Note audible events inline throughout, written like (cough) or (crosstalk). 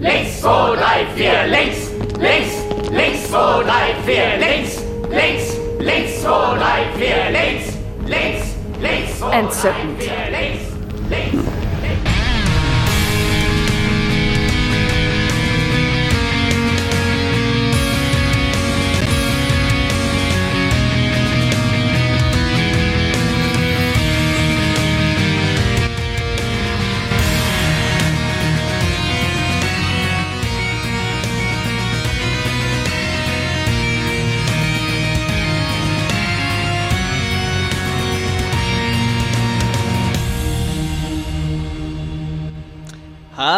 links, zwei, drei, vier, links, links, links, zwei, drei, vier, links, links, links, zwei, drei, vier, links, links, links, zwei, Entzückend. drei, vier, links, links.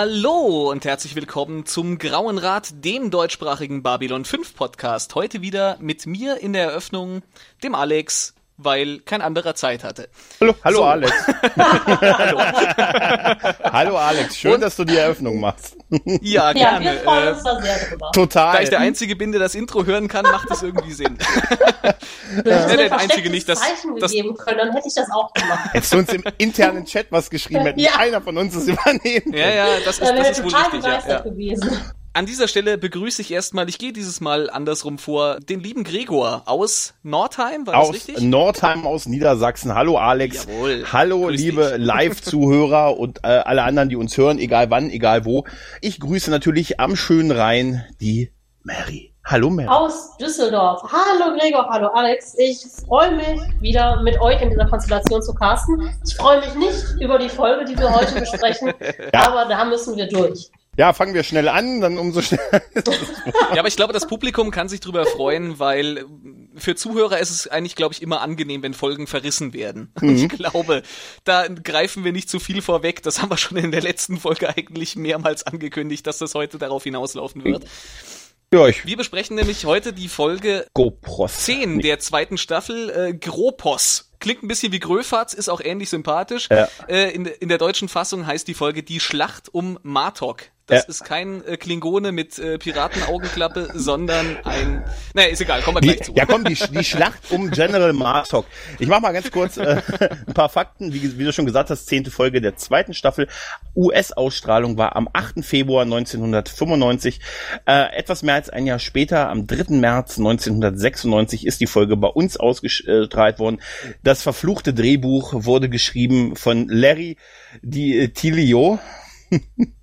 Hallo und herzlich willkommen zum Grauen Rat, dem deutschsprachigen Babylon 5 Podcast. Heute wieder mit mir in der Eröffnung, dem Alex, weil kein anderer Zeit hatte. Hallo, hallo So. Alex. (laughs) Hallo. Hallo Alex, schön, Und- dass du die Eröffnung machst. Ja, Ja, gerne. wir freuen Äh, uns da sehr drüber. Total. da ich der Einzige bin, der das Intro hören kann, macht das irgendwie Sinn. Der hättest mir ein Einzige nicht, dass- Zeichen dass- gegeben können, dann hätte ich das auch gemacht. Hättest du uns im internen Chat was geschrieben, hätten (laughs) Ja. einer von uns es übernehmen. Ja, ja, das ist, das wäre ist ich wohl total richtig. Ja, begeistert ja. gewesen. An dieser Stelle begrüße ich erstmal, ich gehe dieses Mal andersrum vor, den lieben Gregor aus Nordheim, war das Aus richtig? Nordheim, aus Niedersachsen. Hallo Alex. Jawohl. Hallo Grüß liebe. Live-Zuhörer und äh, alle anderen, die uns hören, egal wann, egal wo. Ich grüße natürlich am schönen Rhein die Mary. Hallo Mary. Aus Düsseldorf. Hallo Gregor, hallo Alex. Ich freue mich wieder mit euch in dieser Konstellation zu casten. Ich freue mich nicht über die Folge, die wir heute besprechen, (laughs) aber da müssen wir durch. Ja, fangen wir schnell an, dann umso schneller. Ja, aber ich glaube, das Publikum kann sich drüber freuen, weil äh, für Zuhörer ist es eigentlich, glaube ich, immer angenehm, wenn Folgen verrissen werden. Und Ich glaube, da greifen wir nicht zu viel vorweg. Das haben wir schon in der letzten Folge eigentlich mehrmals angekündigt, dass das heute darauf hinauslaufen wird. Ja, ich Wir besprechen nämlich heute die Folge GoPros. 10 der zweiten Staffel, äh, Gropos. Klingt ein bisschen wie Gröfatz, ist auch ähnlich sympathisch. Ja. Äh, in, in der deutschen Fassung heißt die Folge Die Schlacht um Martok. Das Ja. ist kein äh, Klingone mit äh, Piratenaugenklappe, (laughs) sondern ein... Naja, ist egal, kommen wir Die, gleich zu. ja komm, die, die Schlacht um General Martok. Ich mach mal ganz kurz äh, (laughs) ein paar Fakten. Wie, wie du schon gesagt hast, zehnte Folge der zweiten Staffel. US-Ausstrahlung war am 8. Februar 1995. Äh, etwas mehr als ein Jahr später, am 3. März 1996, ist die Folge bei uns ausgestrahlt worden. Das verfluchte Drehbuch wurde geschrieben von Larry Di Tilio.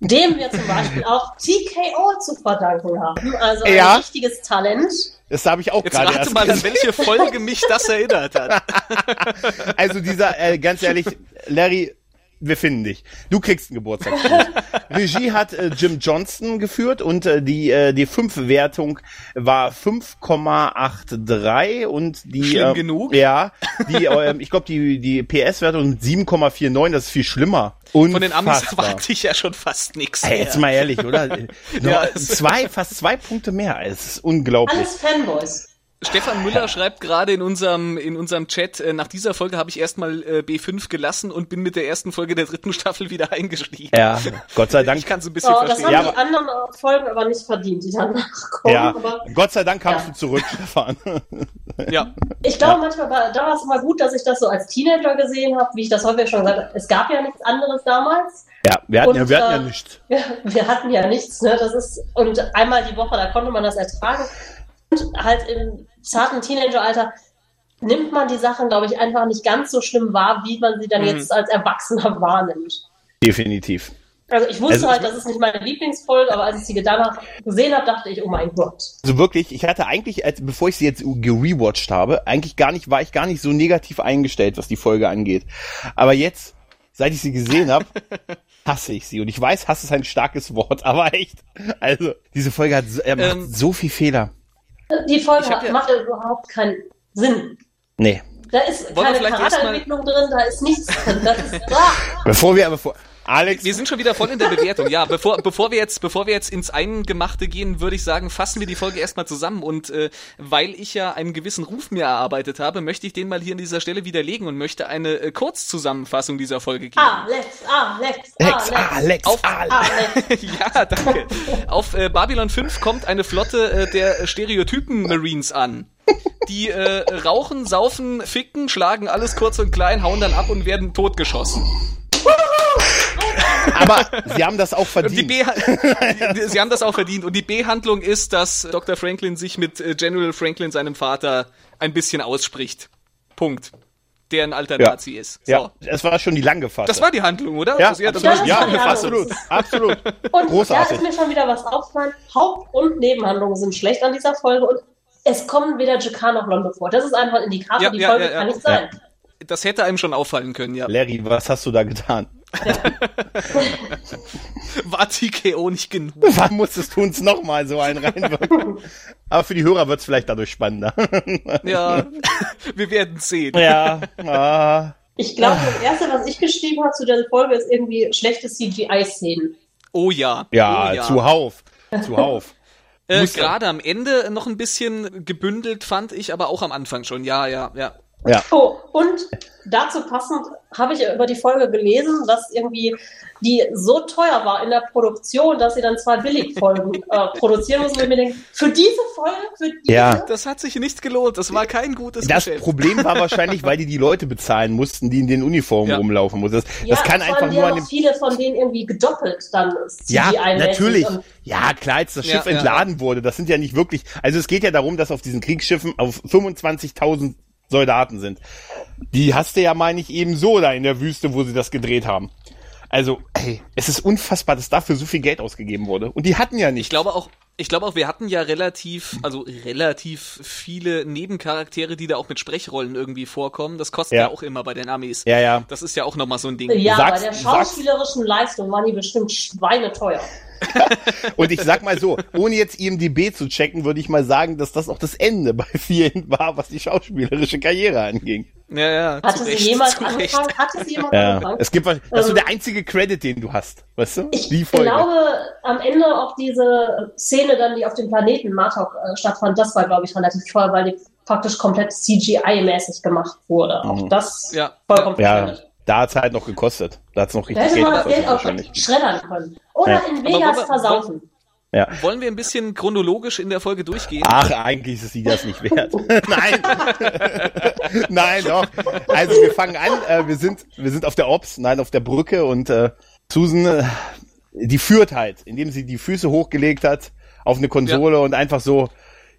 Dem wir zum Beispiel auch TKO zu verdanken haben. Also ein Ja. richtiges Talent. Das habe ich auch Jetzt gerade rate erst mal, an welche Folge mich das erinnert hat. (laughs) Also dieser, äh, ganz ehrlich, Larry, wir finden dich. Du kriegst einen Geburtstagsgruß. (laughs) Regie hat äh, Jim Johnston geführt und äh, die äh, die fünf Wertung war 5,83 und die Schlimm äh, genug? Ja, die äh, ich glaube die die PS Wertung 7,49, das ist viel schlimmer. Von den Amis Unfassbar. erwarte ich ja schon fast nichts. Ey, jetzt mal ehrlich, oder? (laughs) Nur Ja, zwei, fast zwei Punkte mehr. Es ist unglaublich. Alles Fanboys. Stefan Müller schreibt gerade in unserem in unserem Chat, äh, nach dieser Folge habe ich erstmal äh, B5 gelassen und bin mit der ersten Folge der dritten Staffel wieder eingestiegen. Ja, Gott sei Dank. Ich kann es ein bisschen das verstehen. haben Ja, die anderen Folgen aber nicht verdient, die danach kommen. Ja, Aber Gott sei Dank kamst Ja. du zurück, Stefan. Ja, Ich glaube, manchmal war, da war es immer gut, dass ich das so als Teenager gesehen habe, wie ich das häufig schon gesagt habe. Es gab ja nichts anderes damals. Ja, wir hatten, ja, Und, wir hatten ja äh, nichts. (laughs) Wir, wir hatten ja nichts, ne? Das ist, und einmal die Woche, da konnte man das ertragen. Und halt im zarten Teenageralter nimmt man die Sachen, glaube ich, einfach nicht ganz so schlimm wahr, wie man sie dann Mhm. jetzt als Erwachsener (laughs) wahrnimmt. Definitiv. Also ich wusste Also- halt, das ist nicht meine Lieblingsfolge, aber als ich sie danach gesehen habe, dachte ich, oh mein Gott. Also wirklich, ich hatte eigentlich, als, bevor ich sie jetzt gerewatcht habe, eigentlich gar nicht, war ich gar nicht so negativ eingestellt, was die Folge angeht. Aber jetzt, seit ich sie gesehen habe, (laughs) hasse ich sie. Und ich weiß, Hass ist ein starkes Wort, (laughs) aber echt. Also, diese Folge hat, so- er macht Ähm, so viel Fehler. Die Folge ja- macht überhaupt keinen Sinn. Nee. Da ist Wollen keine Charakterentwicklung drin, da ist nichts drin. Das ist, ah, Bevor wir, bevor, Alex, wir sind schon wieder voll in der Bewertung. Ja, bevor, bevor wir jetzt, bevor wir jetzt ins Eingemachte gehen, würde ich sagen, fassen wir die Folge erstmal zusammen. Und äh, weil ich ja einen gewissen Ruf mir erarbeitet habe, möchte ich den mal hier an dieser Stelle widerlegen und möchte eine äh, Kurzzusammenfassung dieser Folge geben. ah, Lex, ah, Lex, ah, Alex, Lex, Alex, Auf- Alex. Lex. (laughs) ja, danke. Auf äh, Babylon 5 kommt eine Flotte äh, der Stereotypen Marines an. Die äh, rauchen, saufen, ficken, schlagen alles kurz und klein, hauen dann ab und werden totgeschossen. Aber sie haben das auch verdient. B Sie haben das auch verdient. Und die B-Handlung ist, dass Dr. Franklin sich mit äh, General Franklin, seinem Vater, ein bisschen ausspricht. Punkt. Der ein alter Ja. Nazi ist. So. Ja, es war schon die lang gefasst. Das war die Handlung, oder? ja, Also, das absolut, war- Ja, ja, das war die absolut, absolut. (laughs) Und Großartig. da ist mir schon wieder was aufgefallen. Haupt- und Nebenhandlungen sind schlecht an dieser Folge und es kommen weder Jakar noch Londo vor. Das ist einfach ein Indikator, Ja, die ja, Folge ja, ja. kann nicht sein. Das hätte einem schon auffallen können, ja. Larry, was hast du da getan? (laughs) War TKO nicht genug. (laughs) Wann musstest du uns nochmal so einen reinwirken? Aber für die Hörer wird's vielleicht dadurch spannender. (laughs) Ja, wir werden sehen. ja, ah, Ich glaube, das Erste, was ich geschrieben habe zu der Folge, ist irgendwie schlechte CGI-Szenen. Oh ja. ja, oh, ja. zuhauf, zuhauf. Äh, Muss- Gerade am Ende noch ein bisschen gebündelt fand ich, aber auch am Anfang schon. Ja, ja, ja. Ja, Oh, und dazu passend habe ich über die Folge gelesen, dass irgendwie die so teuer war in der Produktion, dass sie dann zwei Billigfolgen äh, produzieren mussten. Und ich mir denke, für diese Folge, für diese, Ja. Das hat sich nicht gelohnt. Das war kein gutes das Geschäft. Problem war (laughs) wahrscheinlich, weil die die Leute bezahlen mussten, die in den Uniformen Ja. rumlaufen mussten. Das, ja, das kann einfach nur an dem viele von denen irgendwie gedoppelt dann Ja, natürlich. Ja, klar, als das Schiff ja. entladen wurde, das sind ja nicht wirklich, also es geht ja darum, dass auf diesen Kriegsschiffen auf 25.000 Soldaten sind. Die hast du ja, meine ich, eben so da in der Wüste, wo sie das gedreht haben. Also, ey, es ist unfassbar, dass dafür so viel Geld ausgegeben wurde. Und die hatten ja nicht. Ich glaube auch, ich glaube auch, wir hatten ja relativ, also relativ viele Nebencharaktere, die da auch mit Sprechrollen irgendwie vorkommen. Das kostet ja, Ja. auch immer bei den Amis. Ja, ja. Das ist ja auch nochmal so ein Ding. ja, Sagst- bei der sagst- schauspielerischen Leistung waren die bestimmt schweineteuer. (laughs) Und ich sag mal so, ohne jetzt IMDB zu checken, würde ich mal sagen, dass das auch das Ende bei vielen war, was die schauspielerische Karriere anging. Ja, ja. Hatte zu sie Recht, jemals angefangen? Hatte sie jemals (laughs) Ja, angefangen? es gibt, was- das ist so Ähm, der einzige Credit, den du hast, weißt du? Ich Die Folge. glaube, am Ende auch diese Szene dann, die auf dem Planeten Martok äh, stattfand, das war, glaube ich, relativ toll, weil die praktisch komplett CGI-mäßig gemacht wurde. Auch das Ja. vollkommen Ja. Da hat's halt noch gekostet. Da hat's noch Da richtig hätte Geld man das gekostet Geld auch schreddern können. Oder Ja. in Vegas wollen wir- versaufen. Ja. Wollen wir ein bisschen chronologisch in der Folge durchgehen? Ach, eigentlich ist sie das nicht wert. (laughs) Nein. (laughs) Nein, doch. Also wir fangen an, äh, wir sind wir sind auf der Ops, nein, auf der Brücke und äh, Susan äh, die führt halt, indem sie die Füße hochgelegt hat auf eine Konsole und einfach so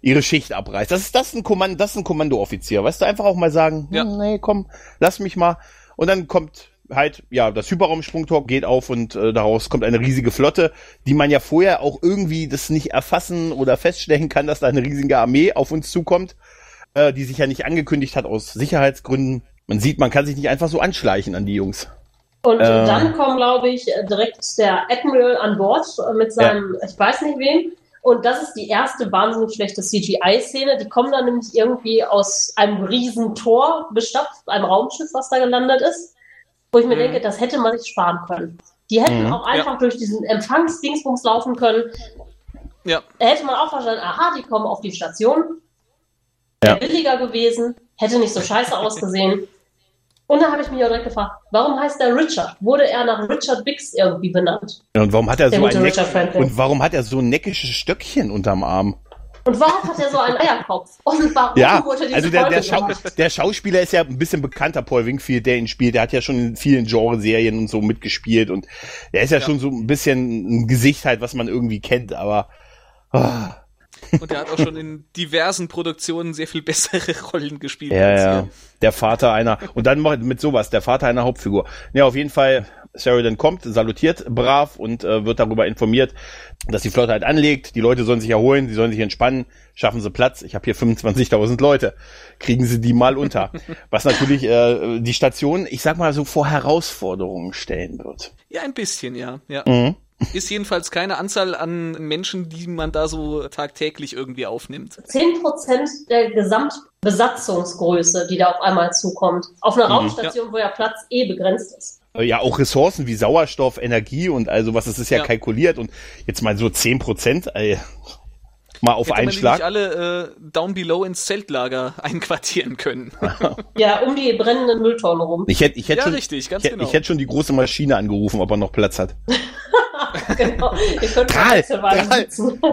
ihre Schicht abreißt. Das ist das ist ein Kommando, das ist ein Kommandooffizier. Weißt du, einfach auch mal sagen, Ja. hm, nee, komm, lass mich mal und dann kommt halt, ja, das Hyperraumsprungtor geht auf und äh, daraus kommt eine riesige Flotte, die man ja vorher auch irgendwie das nicht erfassen oder feststellen kann, dass da eine riesige Armee auf uns zukommt, äh, die sich ja nicht angekündigt hat aus Sicherheitsgründen. Man sieht, man kann sich nicht einfach so anschleichen an die Jungs. Und Äh. dann kommt, glaube ich, äh, direkt der Admiral an Bord äh, mit seinem, ich weiß nicht wem. Und das ist die erste wahnsinnig schlechte CGI-Szene. Die kommen dann nämlich irgendwie aus einem riesen Tor bestapft, einem Raumschiff, was da gelandet ist. Wo ich mir Mhm. denke, das hätte man sich sparen können. Die hätten Mhm. auch einfach durch diesen Empfangsdingsbums laufen können. Ja. Da hätte man auch verstanden, aha, die kommen auf die Station. Wäre billiger gewesen, hätte nicht so scheiße (laughs) ausgesehen. Und da habe ich mich auch direkt gefragt, warum heißt der Richard? Wurde er nach Richard Biggs irgendwie benannt? Und warum hat er Der so ein Neck Franklin. und warum hat er so ein neckisches Stöckchen unterm Arm? Und warum hat er so einen Eierkopf? Und warum Ja, wurde diese also der, der, Schau gemacht? der Schauspieler ist ja ein bisschen bekannter, Paul Wingfield, der ihn spielt. Der hat ja schon in vielen Genre-Serien und so mitgespielt und der ist ja, Ja. schon so ein bisschen ein Gesicht halt, was man irgendwie kennt, aber ah, Und er hat auch schon in diversen Produktionen sehr viel bessere (laughs) Rollen gespielt. ja, als ja, der Vater einer und dann mit sowas, der Vater einer Hauptfigur. Ja, auf jeden Fall Sheridan kommt, salutiert brav und äh, wird darüber informiert, dass die Flotte halt anlegt. Die Leute sollen sich erholen, sie sollen sich entspannen, schaffen sie Platz. Ich habe hier 25.000 Leute, kriegen sie die mal unter. (laughs) Was natürlich äh, die Station, ich sag mal so, vor Herausforderungen stellen wird. Ja, ein bisschen, ja. ja. Mhm. Ist jedenfalls keine Anzahl an Menschen, die man da so tagtäglich irgendwie aufnimmt. 10% der Gesamtbesatzungsgröße, die da auf einmal zukommt. Auf Mhm. einer Raumstation, wo ja Platz eh begrenzt ist. Äh, Ja, auch Ressourcen wie Sauerstoff, Energie und also was, das ist ja, Ja. kalkuliert und jetzt mal so 10 Prozent, ey, mal auf Hätte einen man Schlag. nicht alle äh, down below ins Zeltlager (laughs) einquartieren können. (laughs) Ja, um die brennenden Mülltonnen rum. Ich hätte, ich hätte Ja, schon, richtig, ganz ich, genau. ich hätte schon die große Maschine angerufen, ob er noch Platz hat. (laughs) (laughs) genau. Ihr könnt Karl, Karl.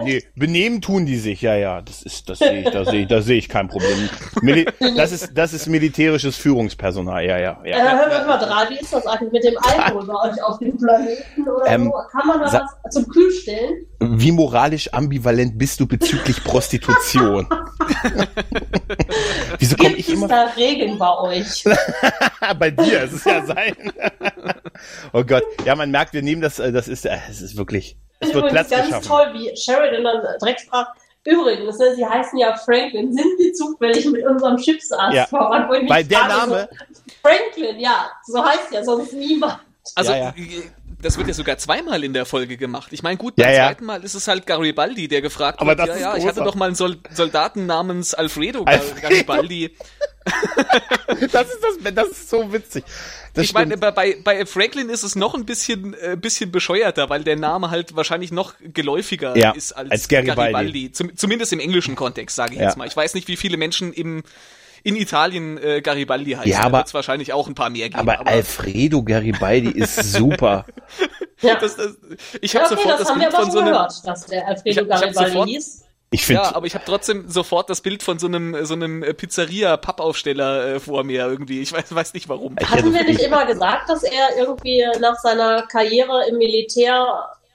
Nee, benehmen tun die sich, ja, ja. Das ist, das sehe ich, da sehe ich, da sehe ich kein Problem. Mili das ist, das ist militärisches Führungspersonal, ja, ja, Äh, ja. hör mal, Dra, wie ist das eigentlich mit dem Alkohol bei euch auf dem Planeten oder Ähm, so? Kann man da was zum Kühl stellen? Wie moralisch ambivalent bist du bezüglich Prostitution? (laughs) (laughs) Wieso komme Gibt ich es immer da Regeln bei euch? (laughs) bei dir? Es ist ja sein. oh Gott, ja, man merkt, wir nehmen das, äh, das ist, äh, es ist wirklich, es wird Übrigens Platz ganz geschaffen. toll, wie Sheridan dann direkt fragt, übrigens, ne, sie heißen ja Franklin, sind sie zufällig mit unserem Schiffsarzt Ja. voran? Weil der Name, So, Franklin, ja, so heißt ja sonst niemand. Also, Ja, ja. Das wird ja sogar zweimal in der Folge gemacht. Ich meine, gut, Ja, beim ja. zweiten Mal ist es halt Garibaldi, der gefragt Aber wird, das ja, ist ja, ich hatte doch mal einen Sol Soldaten namens Alfredo, Alfredo. Garibaldi. (laughs) (laughs) das ist das, das ist so witzig. Das Ich meine, stimmt. bei, bei Franklin ist es noch ein bisschen, äh, bisschen bescheuerter, weil der Name halt wahrscheinlich noch geläufiger Ja, ist als, als Garibaldi. Zum, zumindest im englischen Kontext, sage ich Ja. jetzt mal. Ich weiß nicht, wie viele Menschen im, in Italien äh, Garibaldi heißen. Ja, Da aber- wird's wahrscheinlich auch ein paar mehr geben. aber Alfredo Garibaldi ist super. (laughs) Ja, das, das, ich ja habe okay, sofort das das, haben wir Bild aber von so einem... gehört, dass der Ich Alfredo hab- ich hab Garibaldi sofort- hieß. Ich finde, Ja, aber ich habe trotzdem sofort das Bild von so einem so einem Pizzeria-Pappaufsteller äh, vor mir irgendwie. Ich weiß, weiß nicht warum. Hatten wir nicht ich- immer gesagt, dass er irgendwie nach seiner Karriere im Militär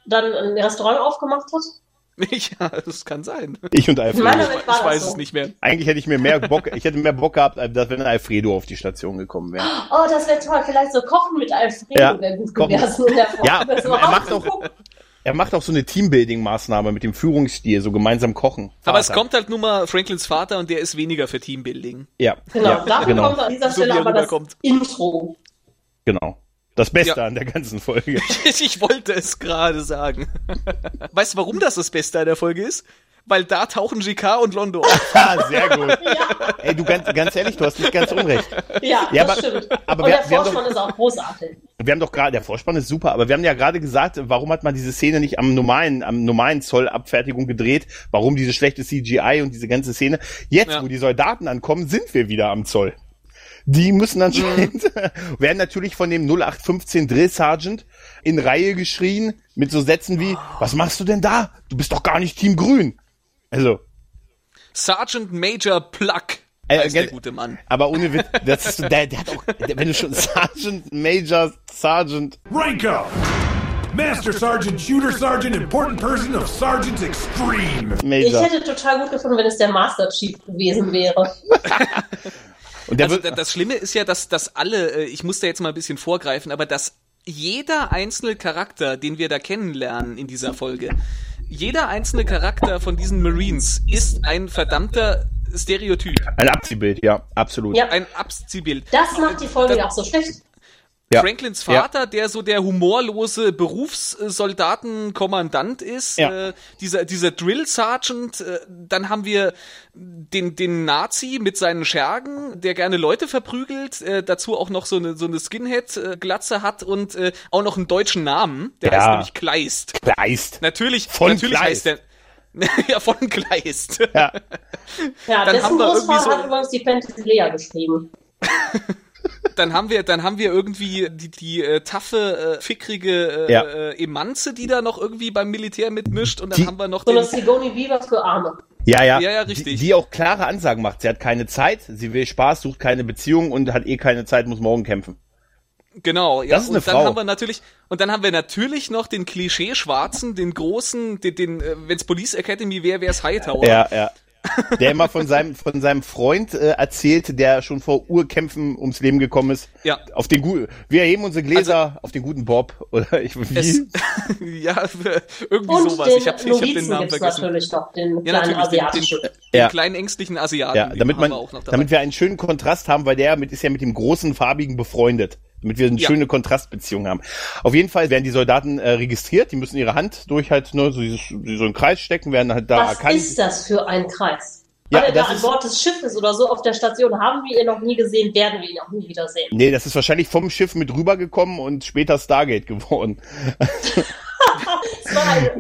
dann ein Restaurant aufgemacht hat? (laughs) ja, das kann sein. ich und Alfredo. meiner Ich, ich weiß so. es nicht mehr. Eigentlich hätte ich mir mehr Bock, ich hätte mehr Bock gehabt, als wenn Alfredo auf die Station gekommen wäre. Oh, das wäre toll. Vielleicht so Kochen mit Alfredo Ja, wäre gut Kochen. gewesen. In der Folge. Ja, So, er macht ach, auch-. Er macht auch so eine Teambuilding-Maßnahme mit dem Führungsstil, so gemeinsam kochen. Aber es Vater. kommt halt nur mal Franklins Vater und der ist weniger für Teambuilding. Ja, Genau, ja, dafür genau, kommt an dieser So Stelle er aber das rüberkommt. Intro. genau. Das Beste Ja. an der ganzen Folge. (laughs) Ich wollte es gerade sagen. (laughs) Weißt du, warum das das Beste an der Folge ist? Weil da tauchen GK und Londo auf. (laughs) Ah, sehr gut. Ja, Ey, du ganz, ganz ehrlich, du hast nicht ganz unrecht. ja, Ja, das aber- stimmt. aber Und wir- der wir Vorspann ist auch großartig. Wir haben doch gerade, der Vorspann ist super, aber wir haben ja gerade gesagt, warum hat man diese Szene nicht am normalen, am normalen Zollabfertigung gedreht? Warum diese schlechte CGI und diese ganze Szene? Jetzt, Ja. wo die Soldaten ankommen, sind wir wieder am Zoll. Die müssen anscheinend, (laughs) werden natürlich von dem 0815 Drill Sergeant in Reihe geschrien mit so Sätzen wie, was machst du denn da? Du bist doch gar nicht Team Grün. Also, Sergeant Major Pluck Äh, der gute Mann. aber ohne Witz, das ist, der, der hat auch, der, wenn du schon (laughs) Sergeant, Major, Sergeant, Ranko! Master Sergeant, Shooter Sergeant, Important Person of Sergeants Extreme! Ich Major. hätte total gut gefunden, wenn es der Master Chief gewesen wäre. (laughs) Und der Also das Schlimme ist ja, dass, dass alle, äh, ich muss da jetzt mal ein bisschen vorgreifen, aber dass jeder einzelne Charakter, den wir da kennenlernen in dieser Folge, jeder einzelne Charakter von diesen Marines ist ein verdammter Stereotyp, Ein Abziehbild, ja, absolut. Ja. ein Abziehbild. Das macht die Folge Das- ja auch so schlecht. Ja. Franklins Vater, der so der humorlose Berufssoldatenkommandant ist, Ja. äh, dieser, dieser Drill Sergeant, äh, dann haben wir den, den Nazi mit seinen Schergen, der gerne Leute verprügelt, äh, dazu auch noch so eine, so eine Skinhead-Glatze hat und äh, auch noch einen deutschen Namen, der Ja. heißt nämlich Kleist. Kleist. Natürlich, Von natürlich Kleist. heißt der, (laughs) ja, von Kleist. Ja. Ja, Dann dessen haben wir irgendwie Großvater so- hat übrigens die Fantasy Lea geschrieben. (laughs) dann haben wir, dann haben wir irgendwie die, die äh, taffe, äh, fickrige äh, Ja. äh, Emanze, die da noch irgendwie beim Militär mitmischt und dann Die- haben wir noch So den, eine Sigourney Weaver für Arme. Ja, ja. Ja, ja, richtig. Die, die auch klare Ansagen macht. Sie hat keine Zeit, sie will Spaß, sucht keine Beziehung und hat eh keine Zeit, muss morgen kämpfen. genau, ja, Das ist eine und dann Frau. haben wir natürlich, und dann haben wir natürlich noch den Klischee-Schwarzen, den großen, den, den äh, wenn's Police Academy wäre, wär's Hightower. Ja, ja. Der immer von seinem, von seinem Freund äh, erzählt, der schon vor Urkämpfen ums Leben gekommen ist. Ja. Auf den guten, wir heben unsere Gläser auf den guten Bob. (laughs) Oder ich, wie? Es, (laughs) ja, irgendwie Und sowas. den Ich habe ich hab den Namen vergessen. natürlich noch, den Ja, kleinen natürlich, den, den, asiatischen. den Ja. kleinen ängstlichen Asiaten. ja, damit man, wir auch noch dabei. damit wir einen schönen Kontrast haben, weil der mit, ist ja mit dem großen Farbigen befreundet. Damit wir eine Ja. schöne Kontrastbeziehung haben. Auf jeden Fall werden die Soldaten äh, registriert, die müssen ihre Hand durch halt nur so, dieses, so einen Kreis stecken, werden halt da Was erkannt. ist das für ein Kreis? Ja, Hat er da an Bord des Schiffes oder so auf der Station? Haben wir ihn noch nie gesehen, werden wir ihn auch nie wieder sehen. Nee, das ist wahrscheinlich vom Schiff mit rübergekommen und später Stargate geworden. (laughs)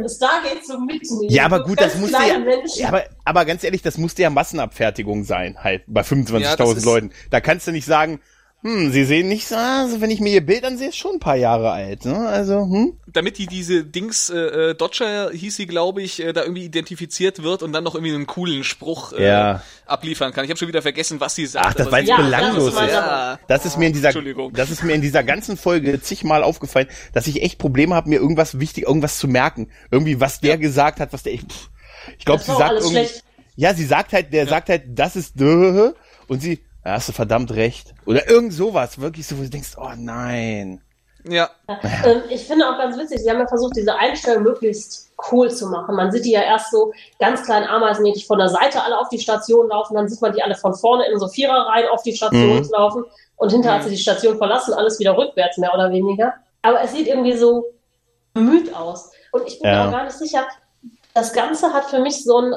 Stargate zum Mitnehmen. Ja, aber gut, das musste ja, ja aber, aber ganz ehrlich, das musste ja Massenabfertigung sein, halt, bei Ja, das 25.000 ist- Leuten. Da kannst du nicht sagen, hm, sie sehen nicht so, also wenn ich mir ihr Bild ansehe, ist schon ein paar Jahre alt, ne? Also, hm? Damit die diese Dings, äh, äh, Dodger hieß sie, glaube ich, äh, da irgendwie identifiziert wird und dann noch irgendwie einen coolen Spruch äh, Ja. abliefern kann. Ich habe schon wieder vergessen, was sie sagt. Ach, das aber war jetzt Ja, belanglos das ist Ja. Das ist mir in dieser, das ist mir in dieser ganzen Folge zigmal aufgefallen, dass ich echt Probleme habe, mir irgendwas wichtig, irgendwas zu merken. Irgendwie, was der gesagt hat, was der, ich, pff, ich glaube, sie sagt irgendwie, schlecht. ja, sie sagt halt, der sagt halt, das ist dö, und sie, ja, hast du verdammt recht. Oder irgend sowas, wirklich so, wo du denkst, oh nein. Ja, Ähm, ich finde auch ganz witzig, sie haben ja versucht, diese Einstellung möglichst cool zu machen. Man sieht die ja erst so ganz kleinen ameisenmäßig von der Seite alle auf die Station laufen, dann sieht man die alle von vorne in so Viererreihen auf die Station Mhm. laufen und hinterher, als sie die Station verlassen, alles wieder rückwärts, mehr oder weniger. Aber es sieht irgendwie so bemüht aus. Und ich bin Ja. mir auch gar nicht sicher, das Ganze hat für mich so ein,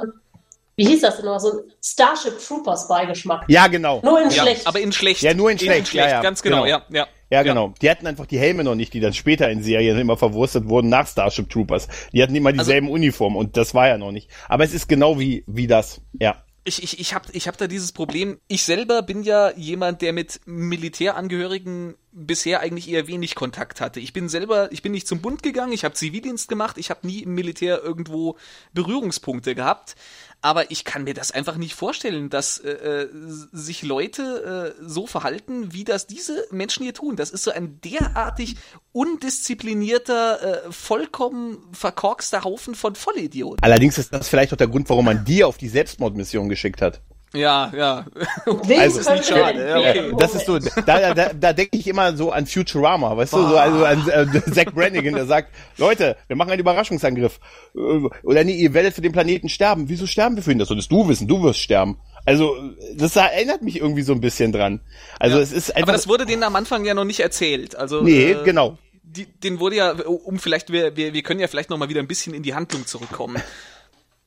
wie hieß das denn noch, so ein Starship Troopers Beigeschmack. Ja, genau. Nur in ja schlecht. aber in schlecht. Ja, nur in schlecht, ja, ja, ganz genau, genau. ja, ja. Ja, genau. Die hatten einfach die Helme noch nicht, die dann später in Serien immer verwurstet wurden nach Starship Troopers. Die hatten immer dieselben Uniformen und das war ja noch nicht. Aber es ist genau wie, wie das. Ja. Ich, ich, ich habe ich hab da dieses Problem. Ich selber bin ja jemand, der mit Militärangehörigen bisher eigentlich eher wenig Kontakt hatte. Ich bin selber, ich bin nicht zum Bund gegangen, ich habe Zivildienst gemacht, ich habe nie im Militär irgendwo Berührungspunkte gehabt. Aber ich kann mir das einfach nicht vorstellen, dass äh, äh, sich Leute äh, so verhalten, wie das diese Menschen hier tun. Das ist so ein derartig undisziplinierter, äh, vollkommen verkorkster Haufen von Vollidioten. Allerdings ist das vielleicht auch der Grund, warum man die auf die Selbstmordmission geschickt hat. Ja, ja. Wem Also, könnte ist nicht schade, ja, okay. Das ist so, da, da, da denke ich immer so an Futurama, weißt du, so also an äh, Zach Brannigan, der sagt, Leute, wir machen einen Überraschungsangriff. Äh, Oder nee, ihr werdet für den Planeten sterben. Wieso sterben wir für ihn? Das solltest du wissen, du wirst sterben. Also, das erinnert mich irgendwie so ein bisschen dran. Also, Ja. es ist einfach. Aber das wurde denen am Anfang ja noch nicht erzählt. Also nee, äh, genau. Die, den wurde ja, um vielleicht, wir, wir, wir können ja vielleicht noch mal wieder ein bisschen in die Handlung zurückkommen.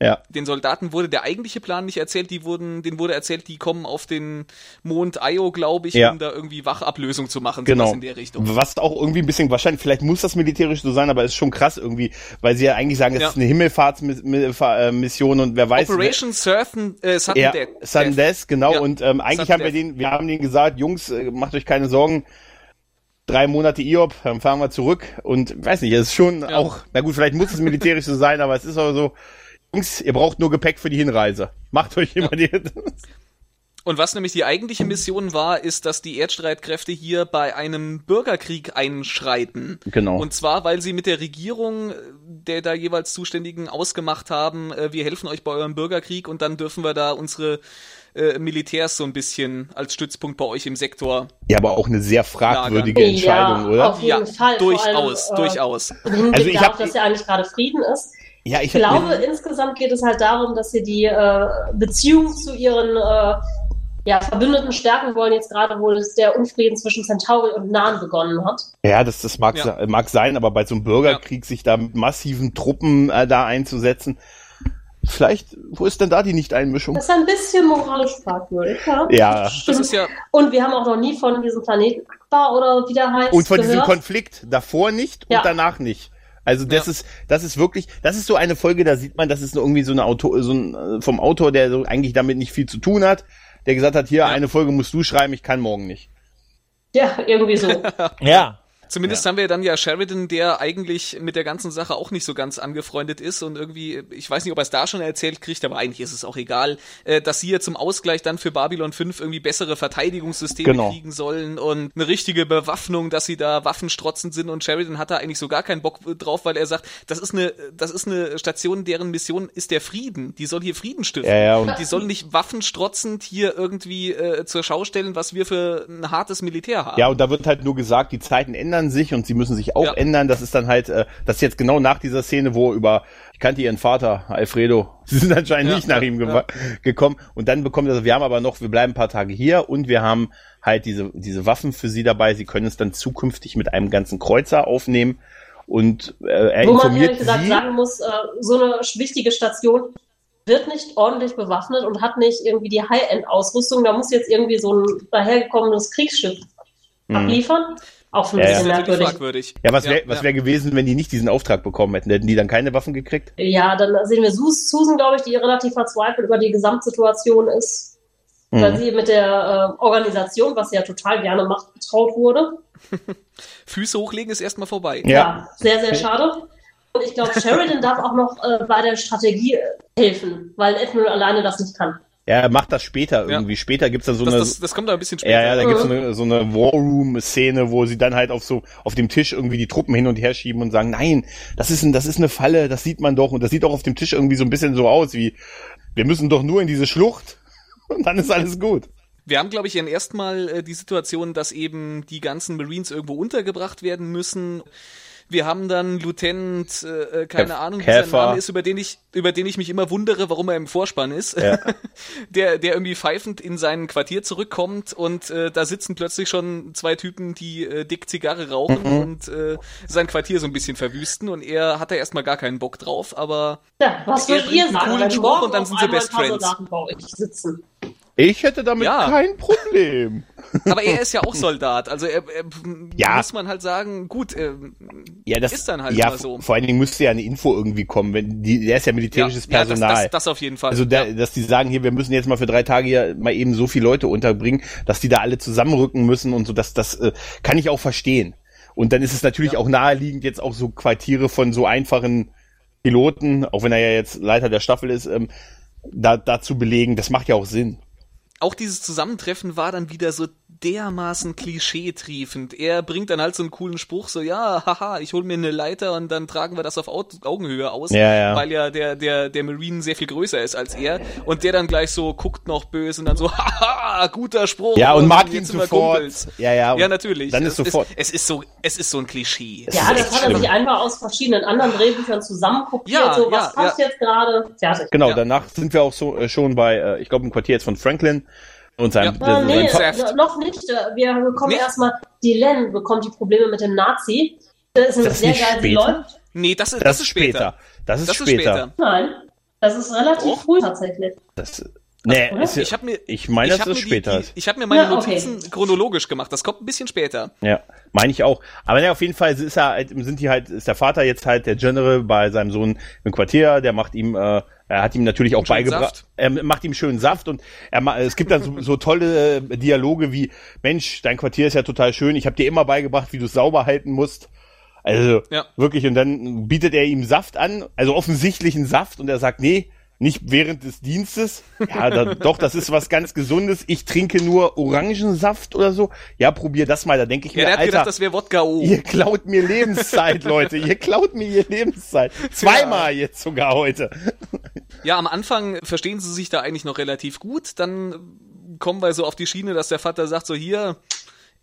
Ja. Den Soldaten wurde der eigentliche Plan nicht erzählt, die wurden, denen wurde erzählt, die kommen auf den Mond Io, glaube ich, Ja. um da irgendwie Wachablösung zu machen, Genau. sowas in der Richtung. Was auch irgendwie ein bisschen wahrscheinlich, vielleicht muss das militärisch so sein, aber es ist schon krass irgendwie, weil sie ja eigentlich sagen, es Ja. ist eine Himmelfahrtsmission und wer weiß. Operation Surfen, äh, Sudden Ja, Death. Sudden Death, genau. Ja, Und ähm, eigentlich Sudden haben wir Death. den, wir haben denen gesagt, Jungs, äh, macht euch keine Sorgen. Drei Monate IOP, dann fahren wir zurück. Und weiß nicht, es ist schon Ja. auch, na gut, vielleicht muss es militärisch so sein, aber es ist aber so, Jungs, ihr braucht nur Gepäck für die Hinreise. Macht euch immer die. Und was nämlich die eigentliche Mission war, ist, dass die Erdstreitkräfte hier bei einem Bürgerkrieg einschreiten. Genau. Und zwar, weil sie mit der Regierung äh, der da jeweils Zuständigen ausgemacht haben, äh, wir helfen euch bei eurem Bürgerkrieg und dann dürfen wir da unsere äh, Militärs so ein bisschen als Stützpunkt bei euch im Sektor. ja, aber auch eine sehr fragwürdige Ja, Entscheidung, oder? auf jeden Fall. vor durchaus, allem, äh, durchaus. Also ich hab- dass ja eigentlich gerade Frieden ist. Ja, ich Ich glaube, insgesamt geht es halt darum, dass sie die äh, Beziehung zu ihren äh, ja, Verbündeten stärken wollen, jetzt gerade, wo es der Unfrieden zwischen Centauri und Nahen begonnen hat. Ja, das, das mag, Ja. mag sein, aber bei so einem Bürgerkrieg sich da mit massiven Truppen äh, da einzusetzen, vielleicht, wo ist denn da die Nicht-Einmischung? Das ist ein bisschen moralisch fragwürdig, ja. Ja. Das ist ja, Und wir haben auch noch nie von diesem Planeten Akbar oder wie der heißt Und von diesem gehört. Konflikt davor nicht und Ja. danach nicht. Also das ist, das ist wirklich, das ist so eine Folge, da sieht man, das ist irgendwie so eine Autor, so ein, äh, vom Autor, der so eigentlich damit nicht viel zu tun hat, der gesagt hat, hier, eine Folge musst du schreiben, ich kann morgen nicht. Ja, irgendwie so. (laughs) Ja. Zumindest haben wir dann ja Sheridan, der eigentlich mit der ganzen Sache auch nicht so ganz angefreundet ist und irgendwie, ich weiß nicht, ob er es da schon erzählt kriegt, aber eigentlich ist es auch egal, äh, dass sie ja zum Ausgleich dann für Babylon 5 irgendwie bessere Verteidigungssysteme Genau. kriegen sollen und eine richtige Bewaffnung, dass sie da waffenstrotzend sind und Sheridan hat da eigentlich so gar keinen Bock drauf, weil er sagt, das ist eine, das ist eine Station, deren Mission ist der Frieden. Die soll hier Frieden stiften. Ja, ja, und- die soll nicht waffenstrotzend hier irgendwie äh, zur Schau stellen, was wir für ein hartes Militär haben. Ja, und da wird halt nur gesagt, die Zeiten ändern sich und sie müssen sich auch Ja. ändern. Das ist dann halt, äh, das ist jetzt genau nach dieser Szene, wo über, ich kannte ihren Vater, Alfredo, (laughs) sie sind anscheinend Ja, nicht nach ihm ge ja. gekommen. Und dann bekommt er, wir haben aber noch, wir bleiben ein paar Tage hier und wir haben halt diese, diese Waffen für sie dabei. Sie können es dann zukünftig mit einem ganzen Kreuzer aufnehmen. Und äh, er Wo man ehrlich gesagt sie. sagen muss, äh, so eine wichtige Station wird nicht ordentlich bewaffnet und hat nicht irgendwie die High-End-Ausrüstung. Da muss jetzt irgendwie so ein dahergekommenes Kriegsschiff abliefern. Auch schon ein Mhm. Ja, ja. bisschen natürlich merkwürdig. fragwürdig. ja, was wäre was ja. wär gewesen, wenn die nicht diesen Auftrag bekommen hätten? Hätten die dann keine Waffen gekriegt? Ja, dann sehen wir Sus- Susan, glaube ich, die relativ verzweifelt über die Gesamtsituation ist. weil sie mit der äh, Organisation, was sie ja total gerne macht, betraut wurde. (laughs) Füße hochlegen ist erstmal vorbei. Ja, sehr, sehr schade. Und ich glaube, Sheridan darf auch noch äh, bei der Strategie äh, helfen, weil Admiral alleine das nicht kann. Ja, er macht das später irgendwie. Später gibt's dann so Das, eine. das, das kommt da ein bisschen später. ja, ja, da gibt's so eine, so eine War Room-Szene, wo sie dann halt auf so auf dem Tisch irgendwie die Truppen hin und her schieben und sagen, nein, das ist ein, das ist eine Falle, das sieht man doch und das sieht auch auf dem Tisch irgendwie so ein bisschen so aus wie, wir müssen doch nur in diese Schlucht (laughs) und dann ist alles gut. Wir haben, glaube ich, dann erstmal äh, die Situation, dass eben die ganzen Marines irgendwo untergebracht werden müssen. Wir haben dann Lieutenant, äh, äh, keine Käf- Ahnung, wie sein. Name ist, über den ich, über den ich mich immer wundere, warum er im Vorspann ist. Ja. (laughs) der, der irgendwie pfeifend in sein Quartier zurückkommt und äh, da sitzen plötzlich schon zwei Typen, die äh, dick Zigarre rauchen Mhm. und äh, sein Quartier so ein bisschen verwüsten und er hat da erstmal gar keinen Bock drauf, aber Ja, was Er bringt ihr einen sagen, coolen Spruch und dann sind sie Best Friends. Ich hätte damit Ja. kein Problem. (laughs) aber er ist ja auch Soldat, also er, er Ja. muss man halt sagen, gut, äh, Ja, das ist dann halt ja, immer so. Vor allen Dingen müsste ja eine Info irgendwie kommen, wenn die, der ist ja militärisches ja, Personal. das, das, das auf jeden Fall. Also, da, ja. dass die sagen, hier, wir müssen jetzt mal für drei Tage hier mal eben so viele Leute unterbringen, dass die da alle zusammenrücken müssen und so, das, das äh, kann ich auch verstehen. Und dann ist es natürlich auch naheliegend, jetzt auch so Quartiere von so einfachen Piloten, auch wenn er ja jetzt Leiter der Staffel ist, ähm, da, da zu belegen, das macht ja auch Sinn. Auch dieses Zusammentreffen war dann wieder so dermaßen klischeetriefend. Er bringt dann halt so einen coolen Spruch, so, ja, haha, ich hol mir eine Leiter und dann tragen wir das auf Au Augenhöhe aus, Ja, ja. weil ja der, der, der Marine sehr viel größer ist als er. Und der dann gleich so guckt noch böse und dann so, (laughs) haha, guter Spruch. Ja, und mag ihn sofort. Kumpels. Ja, ja. Ja, natürlich. Dann es, ist sofort. Es, es ist so, es ist so ein Klischee. Es Ja, ist das hat er schlimm. sich einfach aus verschiedenen anderen Drehbüchern zusammenkopiert. Ja, so, was ja, passt jetzt gerade? Fertig. Genau, Ja. danach sind wir auch so äh, schon bei, äh, ich glaube, im Quartier jetzt von Franklin und seinem, Ja. Äh, nee, sein noch nicht. Wir bekommen erstmal, die Len bekommt die Probleme mit dem Nazi. Das ist Das sehr geil, sie später? läuft. Nee, das, ist das, ist später. Das ist Das ist später. später. Nein, das ist relativ Doch. früh tatsächlich. Das, nee, oder? ist, Ich habe mir, ich meine, es mir später die, ist. die, Ich habe mir meine Ja, okay. Notizen chronologisch gemacht. Das kommt ein bisschen später. Ja, meine ich auch. Aber ja, auf jeden Fall ist er halt, sind die halt, ist der Vater jetzt halt der General bei seinem Sohn im Quartier, der macht ihm, äh, er hat ihm natürlich auch beigebracht, er macht ihm schönen Saft und er es gibt dann so, so tolle äh, Dialoge wie, Mensch, dein Quartier ist ja total schön, ich habe dir immer beigebracht, wie du es sauber halten musst. Also Ja. wirklich, und dann bietet er ihm Saft an, also offensichtlichen Saft, und er sagt, nee, nicht während des Dienstes. Ja, da, (laughs) doch, das ist was ganz Gesundes. Ich trinke nur Orangensaft oder so. Ja, probier das mal. Da denke ich Ja, mir, der hat Alter, gedacht, das wäre Wodka O. Ihr klaut mir Lebenszeit, Leute. Ihr klaut mir ihr Lebenszeit. (laughs) Zweimal jetzt sogar heute. Ja, am Anfang verstehen sie sich da eigentlich noch relativ gut. Dann kommen wir so auf die Schiene, dass der Vater sagt so hier,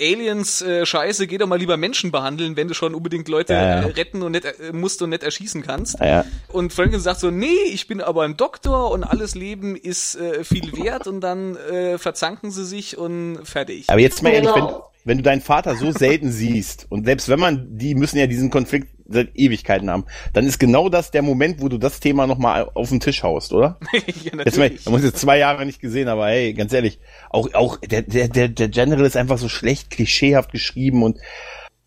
Aliens, äh, scheiße, geh doch mal lieber Menschen behandeln, wenn du schon unbedingt Leute Ja, ja. äh, retten und nicht, äh, musst und nicht erschießen kannst. Ja. Und Franklin sagt so, nee, ich bin aber ein Doktor und alles Leben ist äh, viel wert und dann äh, verzanken sie sich und fertig. Aber jetzt mal ehrlich, Genau. wenn du deinen Vater so selten siehst und selbst wenn man, die müssen ja diesen Konflikt seit Ewigkeiten haben, dann ist genau das der Moment, wo du das Thema nochmal auf den Tisch haust, oder? (laughs) ja, Jetzt natürlich. man muss jetzt zwei Jahre nicht gesehen, aber hey, ganz ehrlich, auch, auch der, der, der, der General ist einfach so schlecht klischeehaft geschrieben und